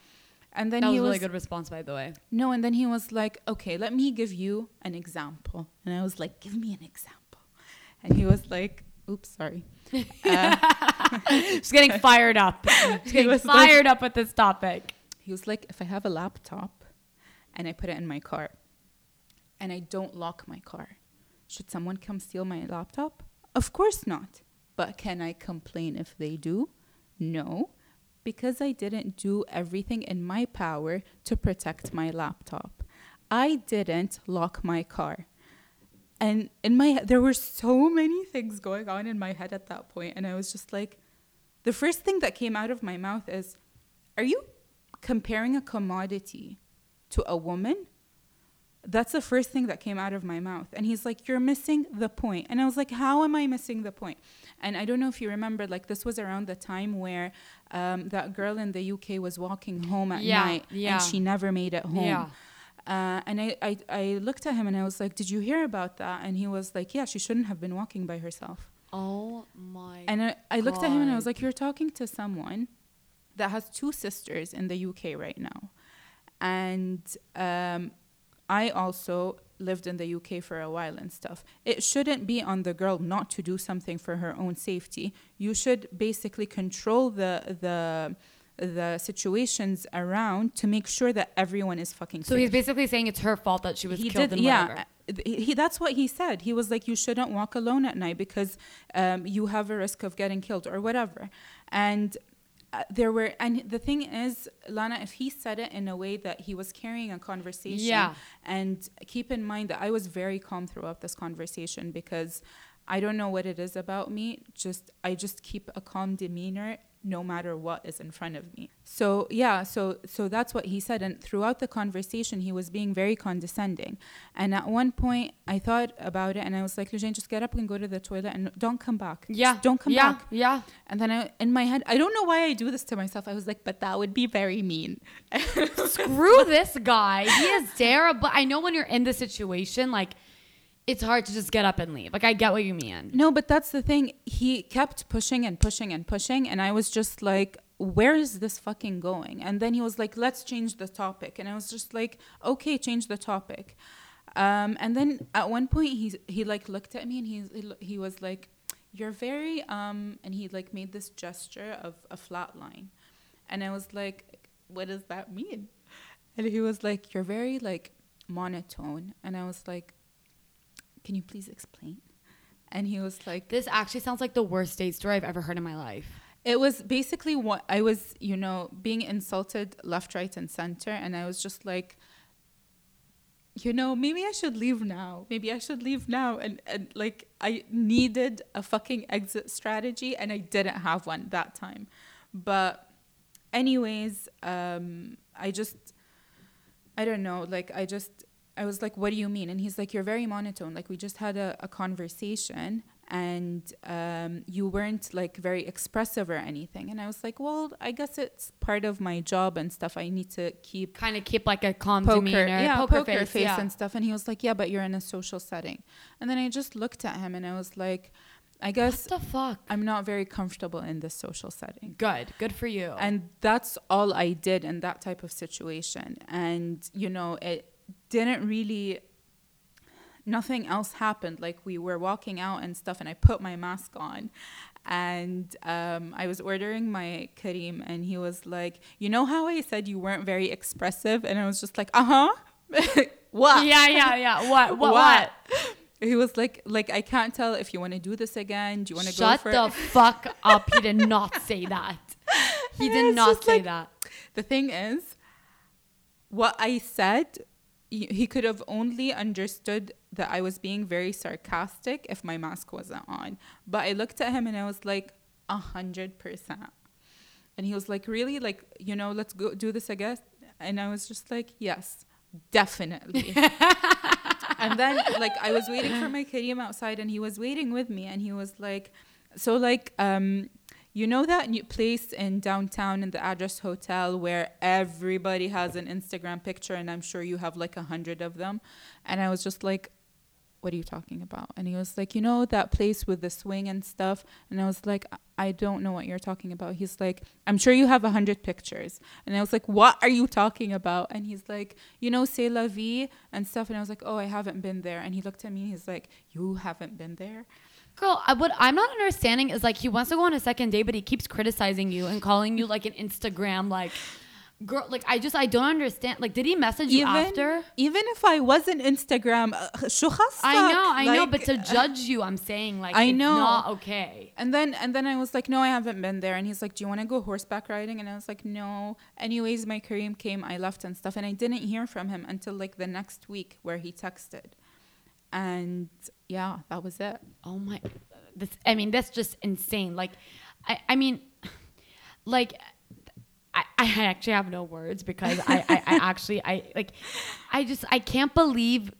And then that was he a was really good response, by the way. no, and then he was like, okay, let me give you an example. And I was like, give me an example. And he was like, oops, sorry. Uh, She's getting fired up. She's getting was like- fired up with this topic. he was like, if I have a laptop and I put it in my car and I don't lock my car, should someone come steal my laptop? Of course not. But can I complain if they do? No, because I didn't do everything in my power to protect my laptop. I didn't lock my car. and in my there were so many things going on in my head at that point, and I was just like, the first thing that came out of my mouth is, "Are you comparing a commodity to a woman?" That's the first thing that came out of my mouth. And he's like, You're missing the point. And I was like, How am I missing the point? And I don't know if you remember, like, this was around the time where um, that girl in the UK was walking home at Yeah, night yeah. and she never made it home. Yeah. Uh, and I, I, I looked at him and I was like, Did you hear about that? And he was like, Yeah, she shouldn't have been walking by herself. Oh my. And I, I looked at him and I was like, You're talking to someone that has two sisters in the UK right now. And um, I also lived in the UK for a while and stuff. It shouldn't be on the girl not to do something for her own safety. You should basically control the the the situations around to make sure that everyone is fucking so safe. he's basically saying it's her fault that she was killed and yeah. He, he- that's what he said. He was like you shouldn't walk alone at night because um, you have a risk of getting killed or whatever. And uh, there were and the thing is lana if he said it in a way that he was carrying a conversation Yeah. and keep in mind that i was very calm throughout this conversation because i don't know what it is about me just i just keep a calm demeanor no matter what is in front of me so yeah so so that's what he said and throughout the conversation he was being very condescending and at one point i thought about it and i was like Lujain, just get up and go to the toilet and don't come back yeah. Just don't come yeah, back Yeah. and then I, in my head i don't know why i do this to myself i was like but that would be very mean Screw this guy. He is terrible. I know when you're in the situation, like it's hard to just get up and leave. Like I get what you mean. No, but that's the thing. He kept pushing and pushing and pushing, and I was just like, where is this fucking going? And then he was like, let's change the topic. And I was just like, okay, change the topic. Um, and then at one point, he, he like looked at me and he, he was like, you're very, um, and he like made this gesture of a flat line. And I was like, what does that mean? And he was like, you're very like monotone. And I was like, can you please explain? And he was like, This actually sounds like the worst date story I've ever heard in my life. it was basically what I was, you know, being insulted left, right, and center. And I was just like, you know, maybe I should leave now. Maybe I should leave now. And, and like, I needed a fucking exit strategy, and I didn't have one that time. But, anyways, um, I just, I don't know, like, I just, I was like, what do you mean? And he's like, you're very monotone. Like, we just had a, a conversation and um, you weren't like very expressive or anything. And I was like, well, I guess it's part of my job and stuff. I need to keep Kind of keep like a calm poker, demeanor, yeah, poker, poker, face, yeah. and stuff. And he was like, yeah, but you're in a social setting. And then I just looked at him and I was like, I guess What the fuck? I'm not very comfortable in this social setting. Good, good for you. And that's all I did in that type of situation. And, you know, it didn't really, nothing else happened. Like we were walking out and stuff, and I put my mask on. And um, I was ordering my Careem, and he was like, You know how I said you weren't very expressive? And I was just like, Uh huh. what? yeah, yeah, yeah. What? What? What? He was like, like I can't tell if you want to do this again. Do you want to go Shut for the it? fuck up. He did not say that. He did not say like- that. The thing is, what I said, he could have only understood that I was being very sarcastic if my mask wasn't on. But I looked at him and I was like, a hundred percent. And he was like, really? Like, you know, let's go do this again. And I was just like, yes, definitely. and then like I was waiting for my Careem outside and he was waiting with me and he was like so like um you know that new place in downtown in the address hotel where everybody has an Instagram picture and I'm sure you have like a hundred of them and I was just like what are you talking about? And he was like, you know, that place with the swing and stuff. And I was like, I- don't know what you're talking about. He's like, I'm sure you have a hundred pictures. And I was like, what are you talking about? And he's like, you know, CÉ LA VI and stuff. And I was like, oh, I haven't been there. And he looked at me. He's like, you haven't been there. Girl, I, what I'm not understanding is like he wants to go on a second date, but he keeps criticizing you and calling you like an Instagram like girl like i just i don't understand. Like did he message you even, after? even if i wasn't instagram uh, i know i like, know but to uh, judge you i'm saying like i know. not okay. And then and then i was like no i haven't been there. And he's like do you want to go horseback riding? And i was like no. Anyways my Careem came i left and stuff and i didn't hear from him until like the next week where he texted and yeah, that was it. Oh my, this. I mean, that's just insane. Like, I, I mean, like, I, I actually have no words because I, I, I actually, I like, I just, I can't believe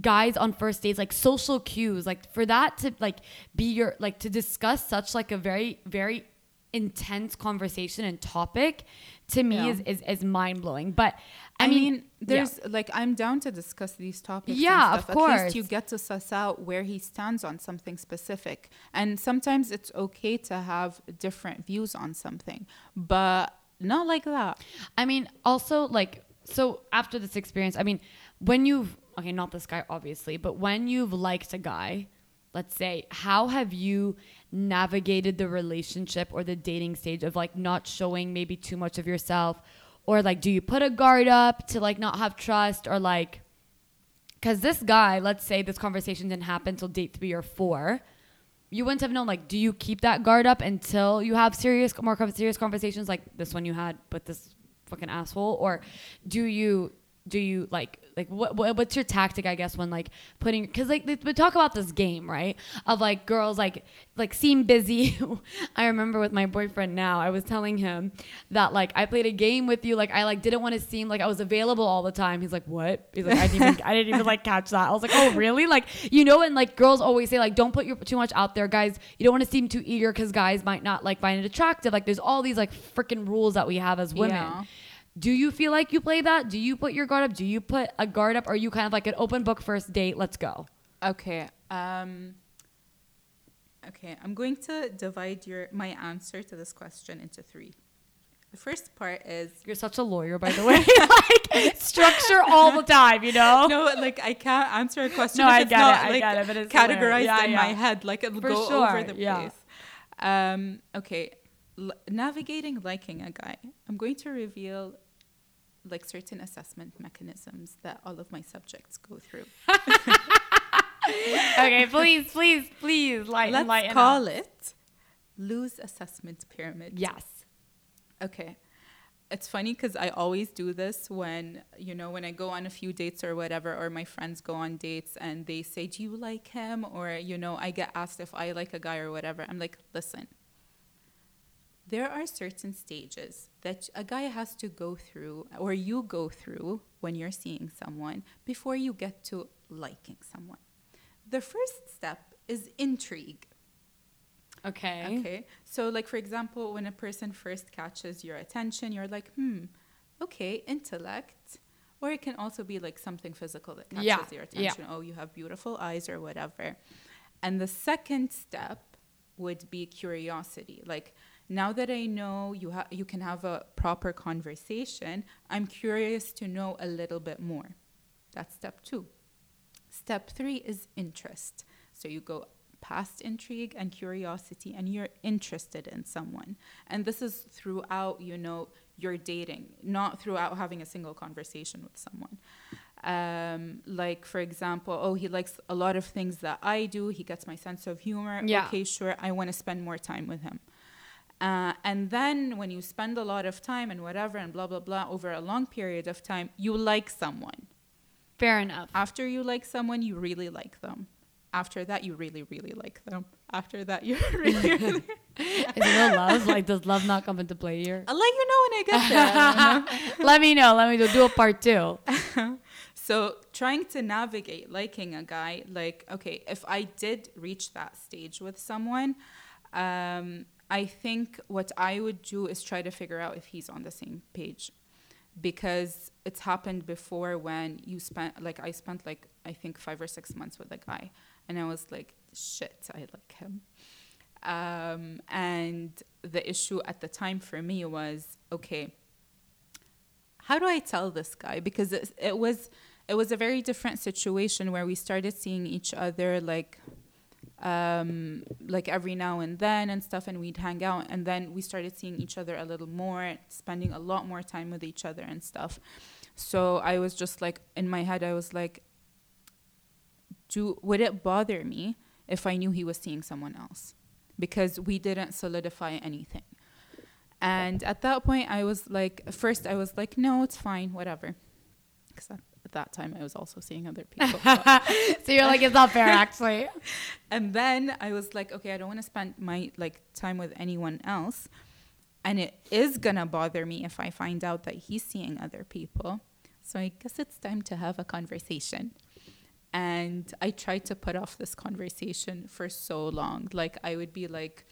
guys on first dates like social cues like for that to like be your like to discuss such like a very very intense conversation and topic to me Yeah. is, is is mind-blowing but i, I, mean, mean, yeah. there's like I'm down to discuss these topics. and Yeah, of stuff. At least you get to suss out where he stands on something specific, and sometimes it's okay to have different views on something, but not like that. I mean, also like so after this experience, I mean, when you've okay, not this guy obviously, but when you've liked a guy, let's say, how have you navigated the relationship or the dating stage of like not showing maybe too much of yourself? Or like do you put a guard up to like not have trust? Or like cuz this guy, let's say this conversation didn't happen till date 3 or 4, you wouldn't have known like do you keep that guard up until you have serious more serious conversations like this one you had with this fucking asshole? Or do you do you like like what, what what's your tactic i guess when like putting because like we talk about this game right? Of like girls like like seem busy. I remember with my boyfriend now i was telling him that like i played a game with you like i like didn't want to seem like i was available all the time. He's like what? He's like i didn't even i didn't even like catch that. I was like oh really? Like you know and like girls always say like don't put your too much out there guys. You don't want to seem too eager because guys might not like find it attractive. Like there's all these like freaking rules that we have as women. Yeah. Do you feel like you play that? Do you put your guard up? Do you put a guard up? Are you kind of like an open book first date? Let's go. Okay. Um, okay. I'm going to divide your my answer to this question into three. The first part is You're such a lawyer, by the way. like structure all the time, you know? no, like I can't answer a question No, I get not it, I like get it, but it's categorized. Yeah, in my head. Like it'll For go sure, over the yeah. place. Um, okay, L- navigating liking a guy. I'm going to reveal like certain assessment mechanisms that all of my subjects go through. okay, please, please, please, lighten, Let's lighten call up. it lose assessment pyramid. Yes. Okay. It's funny because I always do this when, you know, when I go on a few dates or whatever, or my friends go on dates and they say, Do you like him? Or, you know, I get asked if I like a guy or whatever. I'm like, Listen, there are certain stages that a guy has to go through, or you go through when you're seeing someone before you get to liking someone. The first step is intrigue. Okay. Okay. So, like, for example, when a person first catches your attention, you're like, hmm, okay, intellect. Or it can also be like something physical that catches Yeah, your yeah. attention. Oh, you have beautiful eyes or whatever. And the second step would be curiosity. Like, now that I know you, ha- you can have a proper conversation, I'm curious to know a little bit more. That's step two. Step three is interest. So you go past intrigue and curiosity and you're interested in someone. And this is throughout, you know, your dating, not throughout having a single conversation with someone. Um, like for example, oh, he likes a lot of things that I do. He gets my sense of humor. Yeah. Okay, sure. I want to spend more time with him. Uh, and then when you spend a lot of time and whatever and blah blah blah over a long period of time, you like someone. Fair enough. After you like someone, you really like them. After that, you really, really like them. After that, you really, really Is it love? Like, does love not come into play here? I'll let you know when I get there. know? Let me know. Let me do, do a part two. So trying to navigate liking a guy, like, okay, if I did reach that stage with someone, um, I think what I would do is try to figure out if he's on the same page. Because it's happened before when you spent, like, I spent, like, I think five or six months with a guy, and I was like, shit, I like him. Um, and the issue at the time for me was, okay, how do I tell this guy? Because it, it was it was a very different situation where we started seeing each other like um like every now and then and stuff and we'd hang out and then we started seeing each other a little more spending a lot more time with each other and stuff. So i was just like in my head i was like do would it bother me if i knew he was seeing someone else? Because we didn't solidify anything. And at that point, I was like, first, I was like, no, it's fine, whatever. Because at that time I was also seeing other people. so you're like, it's not fair, actually. and then I was like, okay, I don't want to spend my like time with anyone else. And it is gonna bother me if I find out that he's seeing other people. So I guess it's time to have a conversation. And I tried to put off this conversation for so long. Like I would be like,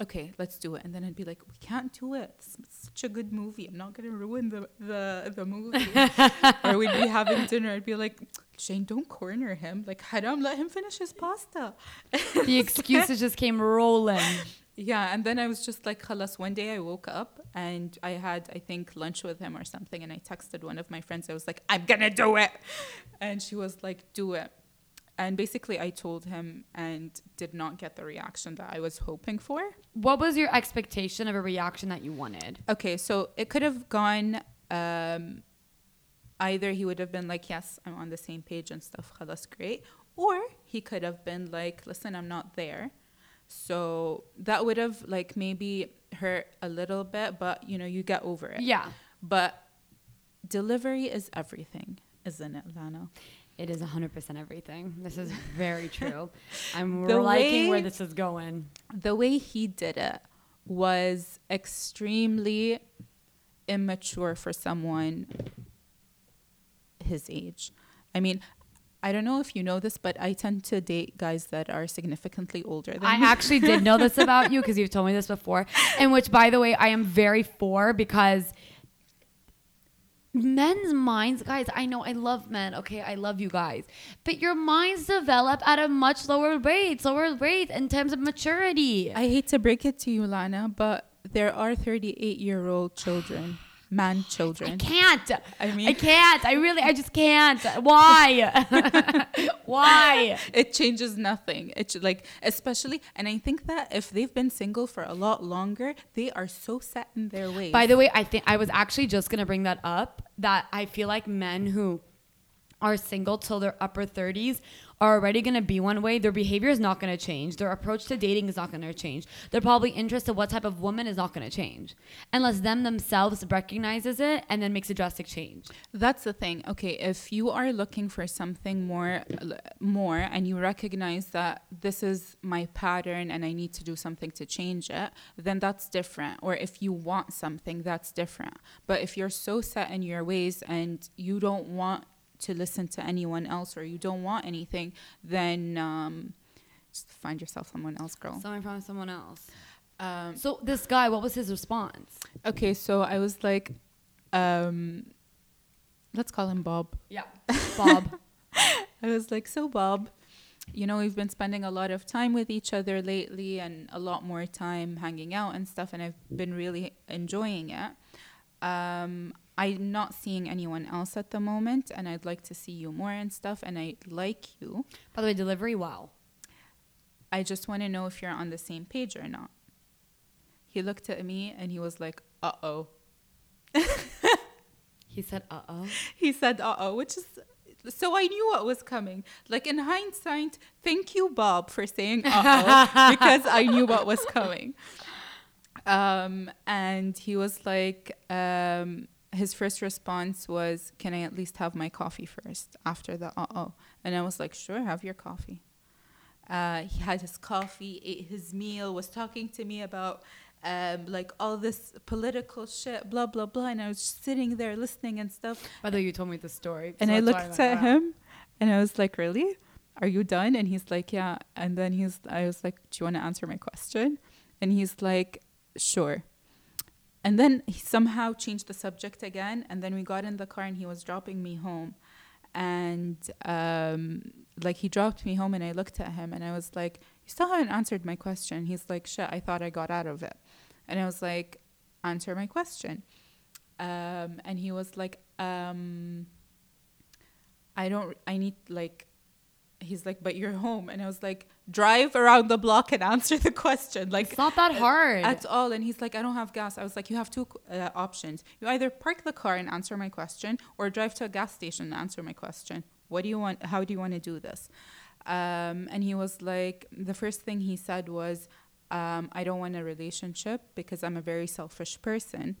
okay, let's do it. And then I'd be like, we can't do it. It's such a good movie. I'm not gonna ruin the the, the movie. or we'd be having dinner. I'd be like, Shane, don't corner him. Like, Haram, let him finish his pasta. The excuses just came rolling. Yeah, and then I was just like, khalas. One day I woke up and I had, I think, lunch with him or something, and I texted one of my friends. I was like, I'm gonna do it, and she was like, do it. And basically, I told him and did not get the reaction that I was hoping for. What was your expectation of a reaction that you wanted? Okay, so it could have gone. Um, either he would have been like, "Yes, I'm on the same page and stuff, that's great," or he could have been like, "Listen, I'm not there." So that would have like maybe hurt a little bit, but you know, you get over it. Yeah. But delivery is everything, isn't it, Lana? It is 100% everything. This is very true. I'm The liking where this is going. The way he did it was extremely immature for someone his age. I mean, I don't know if you know this, but I tend to date guys that are significantly older than I me. actually did know this about you because you've told me this before. And which, by the way, I am very for because men's minds, guys, I know I love men. Okay, I love you guys. But your minds develop at a much lower rate, lower rate in terms of maturity. I hate to break it to you, Lana, but there are 38 year old children, man children. I can't. I mean- I can't. I really, I just can't. Why? Why? It changes nothing. It's like, especially, and I think that if they've been single for a lot longer, they are so set in their ways. By the way, I think I was actually just gonna bring that up. That I feel like men who are single till their upper 30s are already going to be one way their behavior is not going to change their approach to dating is not going to change their probably interest in what type of woman is not going to change unless them themselves recognizes it and then makes a drastic change That's the thing. Okay, if you are looking for something more more and you recognize that this is my pattern and I need to do something to change it, then that's different. Or if you want something, that's different. But if you're so set in your ways and you don't want to listen to anyone else or you don't want anything, then um, just find yourself someone else, girl. someone from someone else Um, so this guy what was his response okay, so I was like, um, let's call him Bob. yeah bob I was like, so Bob, you know, we've been spending a lot of time with each other lately and a lot more time hanging out and stuff, and I've been really enjoying it. Um, I'm not seeing anyone else at the moment, and I'd like to see you more and stuff, and I like you. by the way delivery wow I just want to know if you're on the same page or not. He looked at me and he was like, uh oh. he said uh-oh He said, uh oh, which is so I knew what was coming. Like in hindsight, thank you, Bob, for saying uh oh, because I knew what was coming. Um, and he was like, um, his first response was, Can I at least have my coffee first after the uh oh? And I was like, Sure, have your coffee. Uh, he had his coffee, ate his meal, was talking to me about um, like all this political shit, blah, blah, blah. And I was sitting there listening and stuff. by the way you told me the story And so I looked at "Wow." him and I was like, Really? Are you done? And he's like, Yeah. And then he's I was like, Do you want to answer my question? And he's like, Sure. And then he somehow changed the subject again. And then we got in the car and he was dropping me home. And um, like he dropped me home and I looked at him and I was like, You still haven't answered my question. He's like, Shit, I thought I got out of it. And I was like, Answer my question. Um, and he was like, um, I don't, I need like, he's like, but you're home. And I was like, drive around the block and answer the question. Like, it's not that hard at all. And he's like, I don't have gas. I was like, you have two uh, options. You either park the car and answer my question or drive to a gas station and answer my question. What do you want? How do you want to do this? Um, and he was like, the first thing he said was, um, I don't want a relationship because I'm a very selfish person.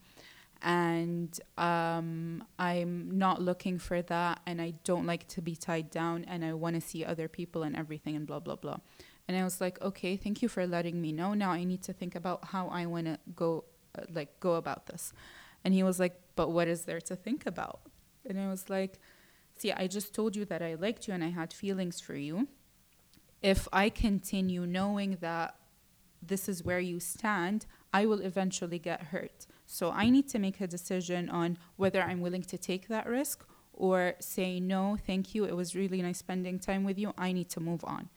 And um, I'm not looking for that, and I don't like to be tied down, and I want to see other people and everything, and blah blah blah. And I was like, okay, thank you for letting me know. Now I need to think about how I want to go, uh, like, go about this. And he was like, but what is there to think about? And I was like, see, I just told you that I liked you and I had feelings for you. If I continue knowing that this is where you stand, I will eventually get hurt. So I need to make a decision on whether I'm willing to take that risk or say, no, thank you. It was really nice spending time with you. I need to move on.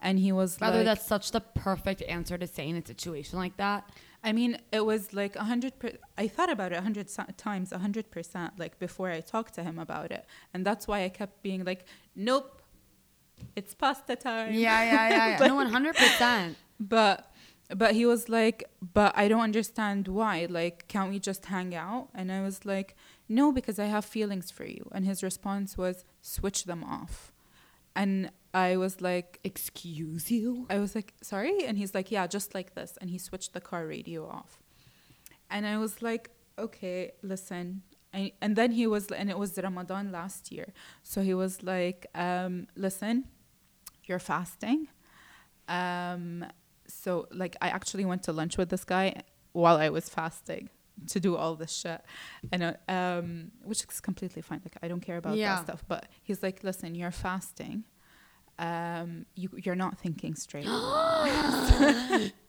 And he was Rather, like, that's such the perfect answer to say in a situation like that. I mean, it was like a hundred. Per- I thought about it a hundred times, a hundred percent, like before I talked to him about it, and that's why I kept being like, "Nope, it's pasta time." Yeah, yeah, yeah. yeah. no, one hundred percent. But, but he was like, "But I don't understand why. Like, can't we just hang out?" And I was like, "No, because I have feelings for you." And his response was, "Switch them off," and I was like, Excuse you. I was like, sorry? And he's like, yeah, just like this. And he switched the car radio off. And I was like, okay, listen. And then he was, and it was Ramadan last year. So he was like, um, listen, you're fasting. Um, so, like, I actually went to lunch with this guy while I was fasting to do all this shit. And uh, um which is completely fine. Like i don't care about Yeah. that stuff. But he's like listen you're fasting. Um you you're not thinking straight.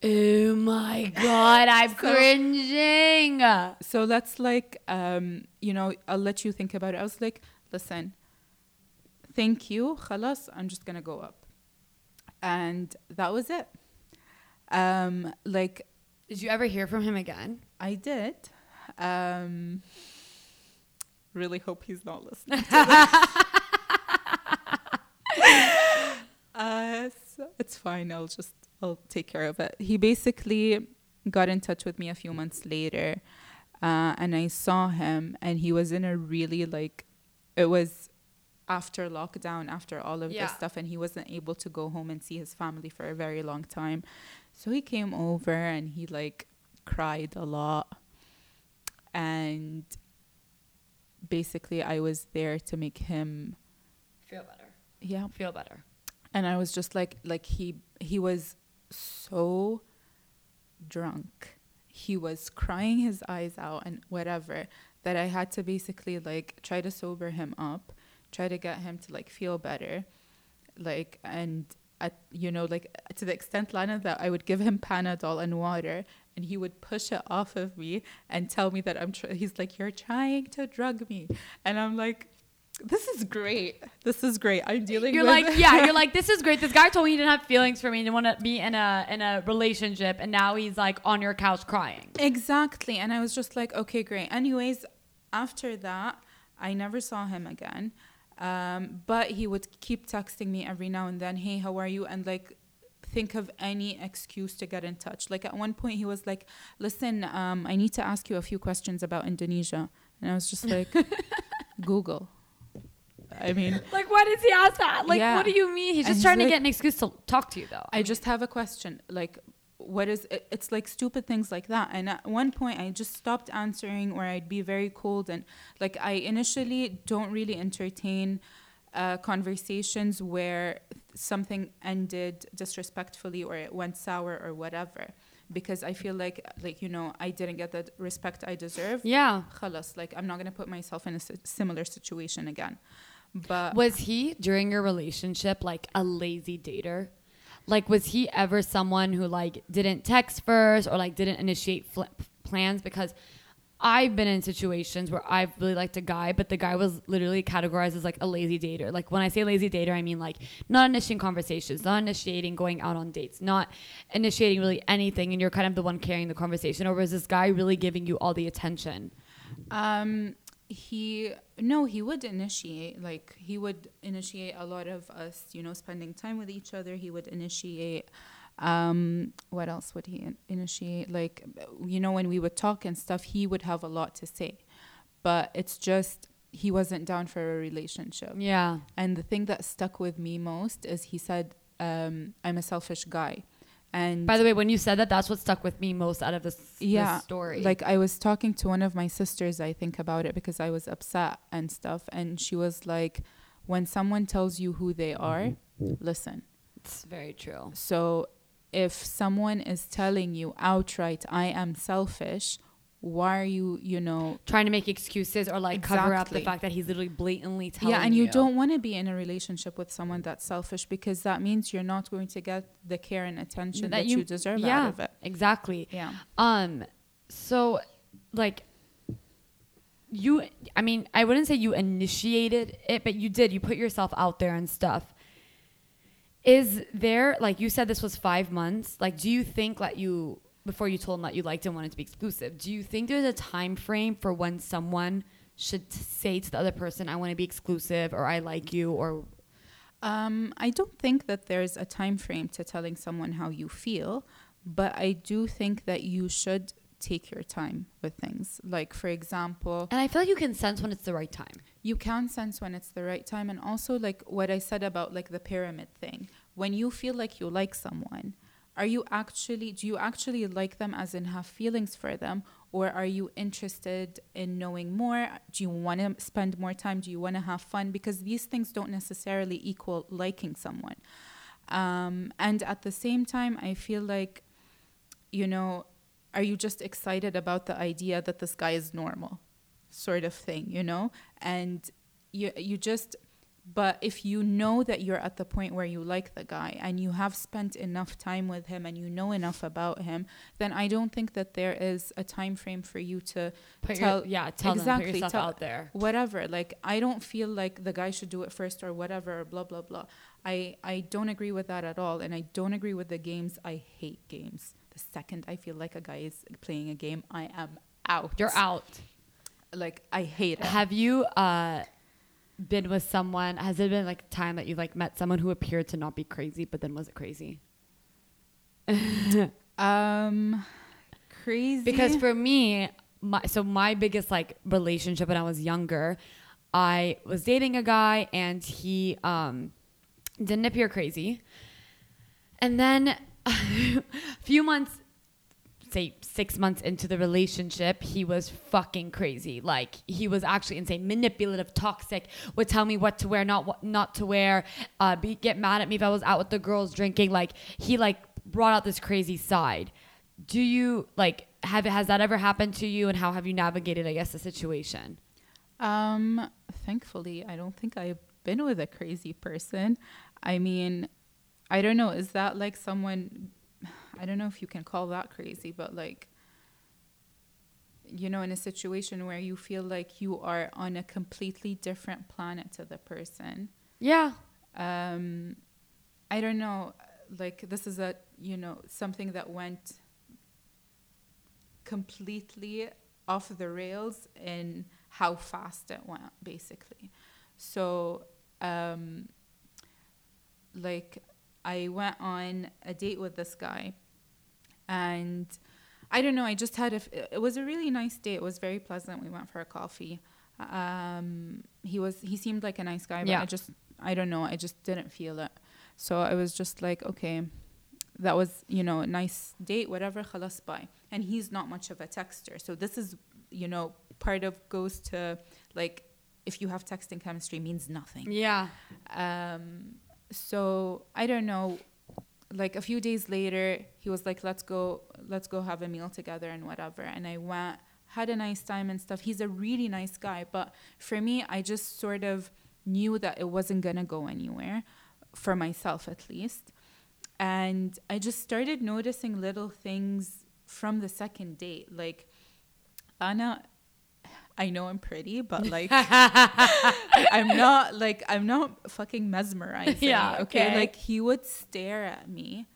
Oh my god, I'm cringing. so let's like um you know i'll let you think about it. I was like listen thank you. Khalas i'm just gonna go up. And that was it um like Did you ever hear from him again? i did. Um really hope he's not listening uh so it's fine. I'll just i'll take care of it. He basically got in touch with me a few months later uh, and i saw him and he was in a really like it was after lockdown after all of Yeah. this stuff and he wasn't able to go home and see his family for a very long time so he came over and he like cried a lot and basically i was there to make him Feel better. yeah Feel better. and i was just like like he he was so drunk he was crying his eyes out and whatever that i had to basically like try to sober him up try to get him to like feel better like and at you know like to the extent lana that i would give him panadol and water and he would push it off of me and tell me that i'm tr- he's like you're trying to drug me and i'm like this is great this is great i'm dealing You're with like, yeah, you're like, this is great. This guy told me he didn't have feelings for me didn't want to be in a in a relationship, and now he's like on your couch crying. Exactly. And I was just like, okay, great. Anyways, after that, I never saw him again. Um, but he would keep texting me every now and then, hey, how are you? And like, think of any excuse to get in touch. Like, at one point, he was like, listen, um, I need to ask you a few questions about Indonesia. And I was just like, Google. I mean, Like, why does he ask that? Like, Yeah. what do you mean? He's just he's trying to get an excuse to talk to you, though. I just have a question. Like, what is it? It's like stupid things like that. And at one point, I just stopped answering, or I'd be very cold. And like, I initially don't really entertain uh, conversations where something ended disrespectfully or it went sour or whatever. Because I feel like, like you know, I didn't get the respect I deserve. yeah. Khalas, like I'm not gonna put myself in a similar situation again. But Was he during your relationship like a lazy dater? Like, was he ever someone who like didn't text first or like didn't initiate fl- plans? Because I've been in situations where I've really liked a guy, but the guy was literally categorized as like a lazy dater. Like when I say lazy dater, I mean like not initiating conversations, not initiating going out on dates, not initiating really anything, and you're kind of the one carrying the conversation. Or was this guy really giving you all the attention? Um, he no, he would initiate. Like he would initiate a lot of us, you know, spending time with each other. He would initiate. Um, what else would he in- initiate? Like, you know, when we would talk and stuff, he would have a lot to say, but it's just he wasn't down for a relationship. Yeah. And the thing that stuck with me most is he said, um, "I'm a selfish guy." And By the way, when you said that, that's what stuck with me most out of this, this story. like i was talking to one of my sisters i think about it because i was upset and stuff and she was like when someone tells you who they mm-hmm. are mm-hmm. listen it's very true. so if someone is telling you outright i am selfish why are you you know Trying to make excuses or like cover up the fact that he's literally blatantly telling you? yeah and you, don't want to be in a relationship with someone that's selfish because that means you're not going to get the care and attention that, you, deserve yeah, out of it Exactly. yeah Um, so like you, I mean, I wouldn't say you initiated it, but you did. You put yourself out there and stuff. Is there like you said this was five months? Like, do you think that you before you told him that you liked him wanted to be exclusive? Do you think there's a time frame for when someone should say to the other person, "I want to be exclusive" or "I like you" or Um, I don't think that there's a time frame to telling someone how you feel, but I do think that you should take your time with things. Like for example, and I feel like you can sense when it's the right time. you can sense when it's the right time and also like what I said about like the pyramid thing. When you feel like you like someone, are you actually do you actually like them as in have feelings for them or are you interested in knowing more? Do you want to spend more time? Do you want to have fun? Because these things don't necessarily equal liking someone. Um, and at the same time i feel like you know are you just excited about the idea that this guy is normal? Sort of thing you know? And you you just but if you know that you're at the point where you like the guy and you have spent enough time with him and you know enough about him then i don't think that there is a time frame for you to Put tell your, yeah, tell them, exactly put yourself tell- out there. whatever like i don't feel like the guy should do it first or whatever Or blah blah blah. I i don't agree with that at all and i don't agree with the games. I hate games. The second i feel like a guy is playing a game i am out. You're out. like i hate it. Have you uh been with someone? Has it been like a time that you like met someone who appeared to not be crazy, but then was it crazy? um crazy Because for me, my so my biggest like relationship when I was younger, I was dating a guy and he um didn't appear crazy. And then a few months say six months into the relationship, he was fucking crazy. Like he was actually insane, manipulative, toxic. Would tell me what to wear, not what not to wear. Uh, be, get mad at me if I was out with the girls drinking. Like he like brought out this crazy side. Do you like have it has that ever happened to you, and how have you navigated? I guess the situation. Um, thankfully, I don't think I've been with a crazy person. I mean, I don't know. Is that like someone? I don't know if you can call that crazy, but like, you know, in a situation where you feel like you are on a completely different planet to the person. Yeah. Um, I don't know. Like, this is a you know something that went completely off the rails in how fast it went, basically. So, um, like, I went on a date with this guy, and I don't know. I just had a. It was a really nice date. It was very pleasant. We went for a coffee. Um, he was. He seemed like a nice guy, but Yeah. I just. I don't know. I just didn't feel it. So I was just like, okay, that was you know a nice date, whatever. Khalas, bye. And he's not much of a texter, so this is you know part of goes to like if you have texting chemistry means nothing. Yeah. Um, so I don't know. Like a few days later, he was like, "Let's go, let's go have a meal together and whatever." And I went, had a nice time and stuff. He's a really nice guy, but for me, I just sort of knew that it wasn't gonna go anywhere, for myself at least. And I just started noticing little things from the second date, like Anna. I know I'm pretty, but like I'm not like I'm not fucking mesmerizing. Yeah, okay. okay. Like he would stare at me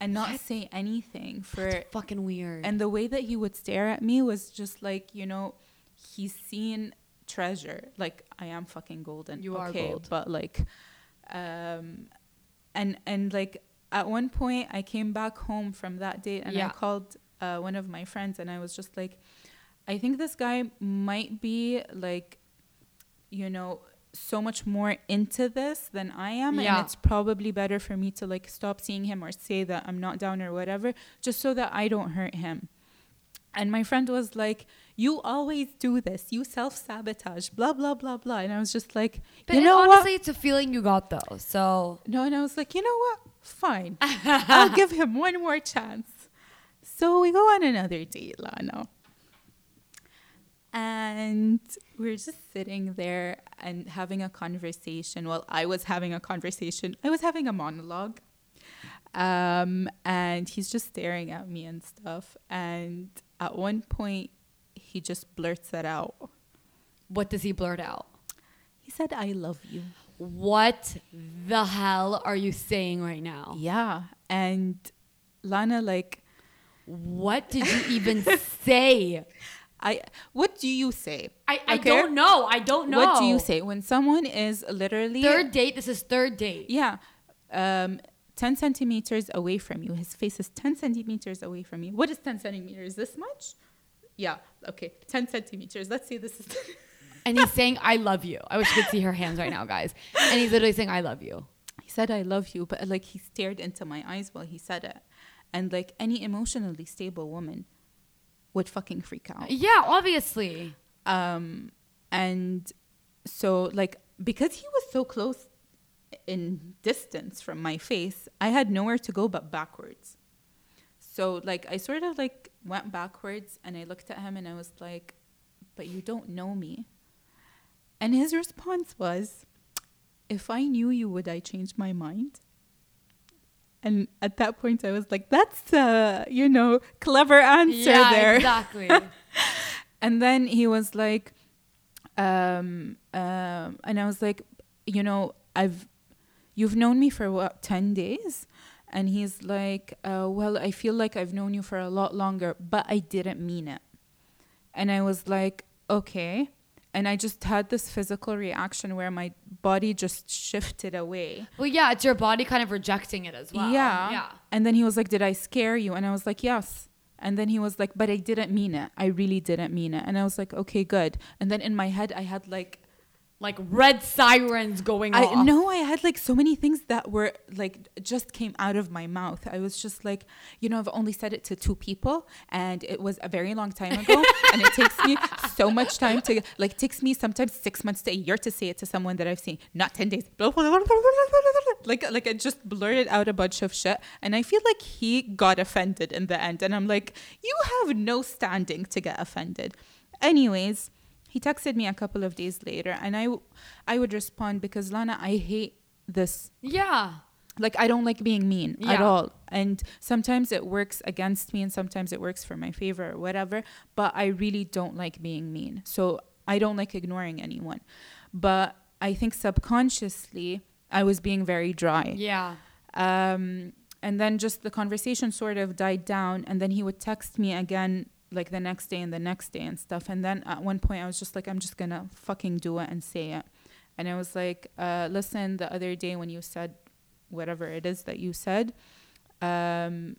and not say anything for Fucking weird. and the way that he would stare at me was just like, you know, he's seen treasure. Like I am fucking golden. You are gold. But like um and and like at one point I came back home from that date and Yeah. I called uh, one of my friends and I was just like I think this guy might be like you know so much more into this than I am Yeah. and it's probably better for me to like stop seeing him or say that I'm not down or whatever just so that I don't hurt him. And my friend was like, "You always do this. You self-sabotage, blah blah blah blah." And I was just like, But "You know honestly, what?" it's a feeling you got though. So No, and I was like, "You know what? Fine. I'll give him one more chance." So we go on another date, Lana. And we're just sitting there and having a conversation. Well, I was having a conversation. I was having a monologue. Um, and he's just staring at me and stuff. And at one point, he just blurts it out. what does he blurt out? He said, I love you. What the hell are you saying right now? Yeah. And Lana, like, What did you even say? I, what do you say? I, I Okay? don't know. I don't know. What do you say when someone is literally Third date. This is third date. Yeah, um, ten centimeters away from you. His face is ten centimeters away from you. What is ten centimeters? This much? Yeah. Okay, ten centimeters. Let's say this is. And he's saying, I love you. I wish you could see her hands right now, guys. And he's literally saying, I love you. he said, "I love you," but like he stared into my eyes while he said it, and like any emotionally stable woman would fucking freak out. Yeah, obviously. um and so like because he was so close in distance from my face i had nowhere to go but backwards so like i sort of like went backwards and i looked at him and i was like but you don't know me and his response was if i knew you would i change my mind and at that point i was like that's a you know clever answer yeah, there. exactly. and then he was like um um and i was like you know i've you've known me for what 10 days? And he's like uh, well i feel like i've known you for a lot longer but i didn't mean it. And i was like okay and i just had this physical reaction where my body just shifted away well, yeah, it's your body kind of rejecting it as well. yeah. Yeah. And then he was like, Did I scare you? And I was like, Yes. And then he was like, But I didn't mean it. I really didn't mean it. And I was like, Okay, good. And then in my head, I had like, Like red sirens going I off. know I had like so many things that were like just came out of my mouth. I was just like, you know, I've only said it to two people and it was a very long time ago. and it takes me so much time to like takes me sometimes six months to a year to say it to someone that I've seen. Not ten days. Like like I just blurted out a bunch of shit. And I feel like he got offended in the end. And I'm like, you have no standing to get offended. Anyways, he texted me a couple of days later and I, w- I would respond because Lana, I hate this. Yeah. Like, I don't like being mean at all. And sometimes it works against me and sometimes it works for my favor or whatever. But I really don't like being mean. So I don't like ignoring anyone. But I think subconsciously, I was being very dry Yeah. um, and then just the conversation sort of died down and then he would text me again like the next day and the next day and stuff and then at one point i was just like i'm just gonna fucking do it and say it and i was like uh, listen the other day when you said whatever it is that you said um,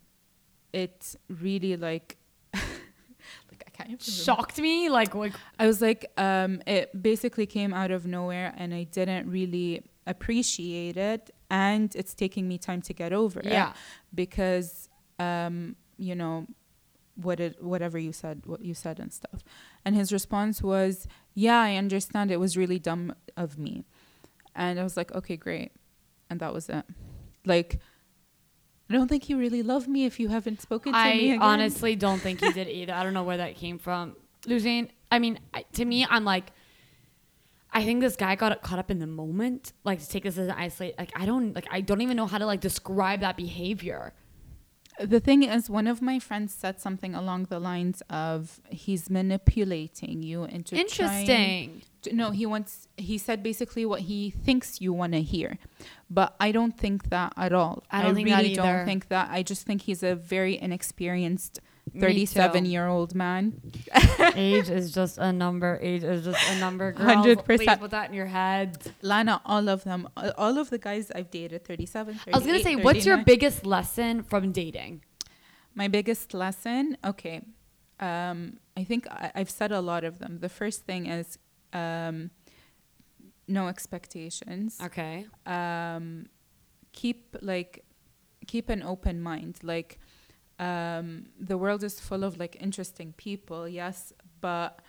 it really like like i can't even. Shocked me. Like, like I was like, um, it basically came out of nowhere and I didn't really appreciate it. And it's taking me time to get over Yeah. it because, um, you know, what it, whatever you said, what you said and stuff. And his response was, yeah, I understand. It was really dumb of me. And I was like, okay, great. And that was it. Like, I don't think you really love me if you haven't spoken to me I honestly don't think he did either. I don't know where that came from. Losing, I mean, I, to me, I'm like, I think this guy got caught up in the moment, like to take this as an isolate. Like, I don't, like, I don't even know how to like describe that behavior. The thing is, one of my friends said something along the lines of he's manipulating you into trying- Interesting. no, he wants. He said basically what he thinks you want to hear, but I don't think that at all. I don't think that really either. don't think that. I just think he's a very inexperienced Me too. thirty-seven-year-old man. Age is just a number. Age is just a number. Girls, 100%. Please put that in your head. Lana, all of them, all of the guys I've dated, 37, I was gonna 38, say, what's your biggest lesson from dating? My biggest lesson, okay. Um, I think I, I've said a lot of them. The first thing is um, no expectations Okay. um, keep like keep an open mind like um, the world is full of like interesting people yes but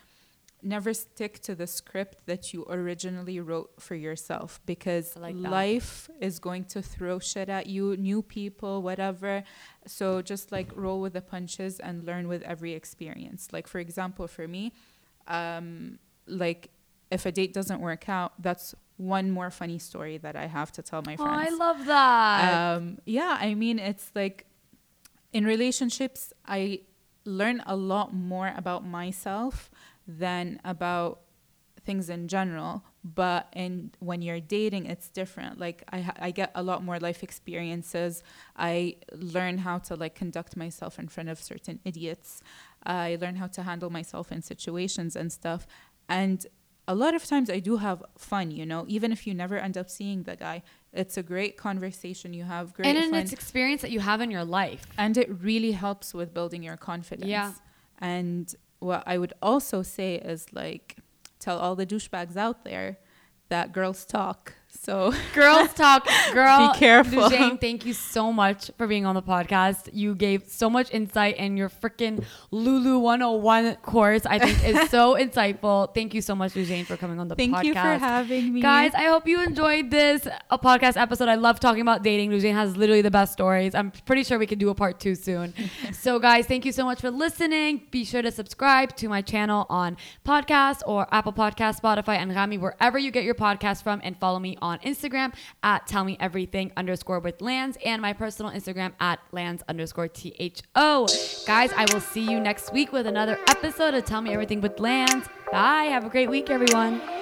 never stick to the script that you originally wrote for yourself because like life is going to throw shit at you new people whatever. So just like roll with the punches and learn with every experience. Like for example for me um, like if a date doesn't work out that's one more funny story that i have to tell my Oh, friends. I love that. um, yeah, I mean, it's like in relationships, I learn a lot more about myself than about things in general. But in when you're dating, it's different. Like I, I get a lot more life experiences. I learn how to like conduct myself in front of certain idiots. I learn how to handle myself in situations and stuff. And a lot of times I do have fun, you know, even if you never end up seeing the guy. It's a great conversation you have, great and fun. its experience that you have in your life. and it really helps with building your confidence. Yeah. And what I would also say is like tell all the douchebags out there that girls talk. So Girls talk. Girl, Be careful. Jane, thank you so much for being on the podcast. You gave so much insight, and your freaking Lulu 101 course, I think, is so insightful. Thank you so much, Jane, for coming on the thank podcast. Thank you for having me. Guys, I hope you enjoyed this a podcast episode. I love talking about dating. Lujain has literally the best stories. I'm pretty sure we could do a part two soon. so, guys, thank you so much for listening. Be sure to subscribe to my channel on podcast or Apple Podcast, Spotify, Anghami, wherever you get your podcast from, and follow me on Instagram at tell me everything underscore with lana and my personal Instagram at lands underscore THO. Guys, I will see you next week with another episode of Tell Me Everything with Lana. Bye. Have a great week, everyone.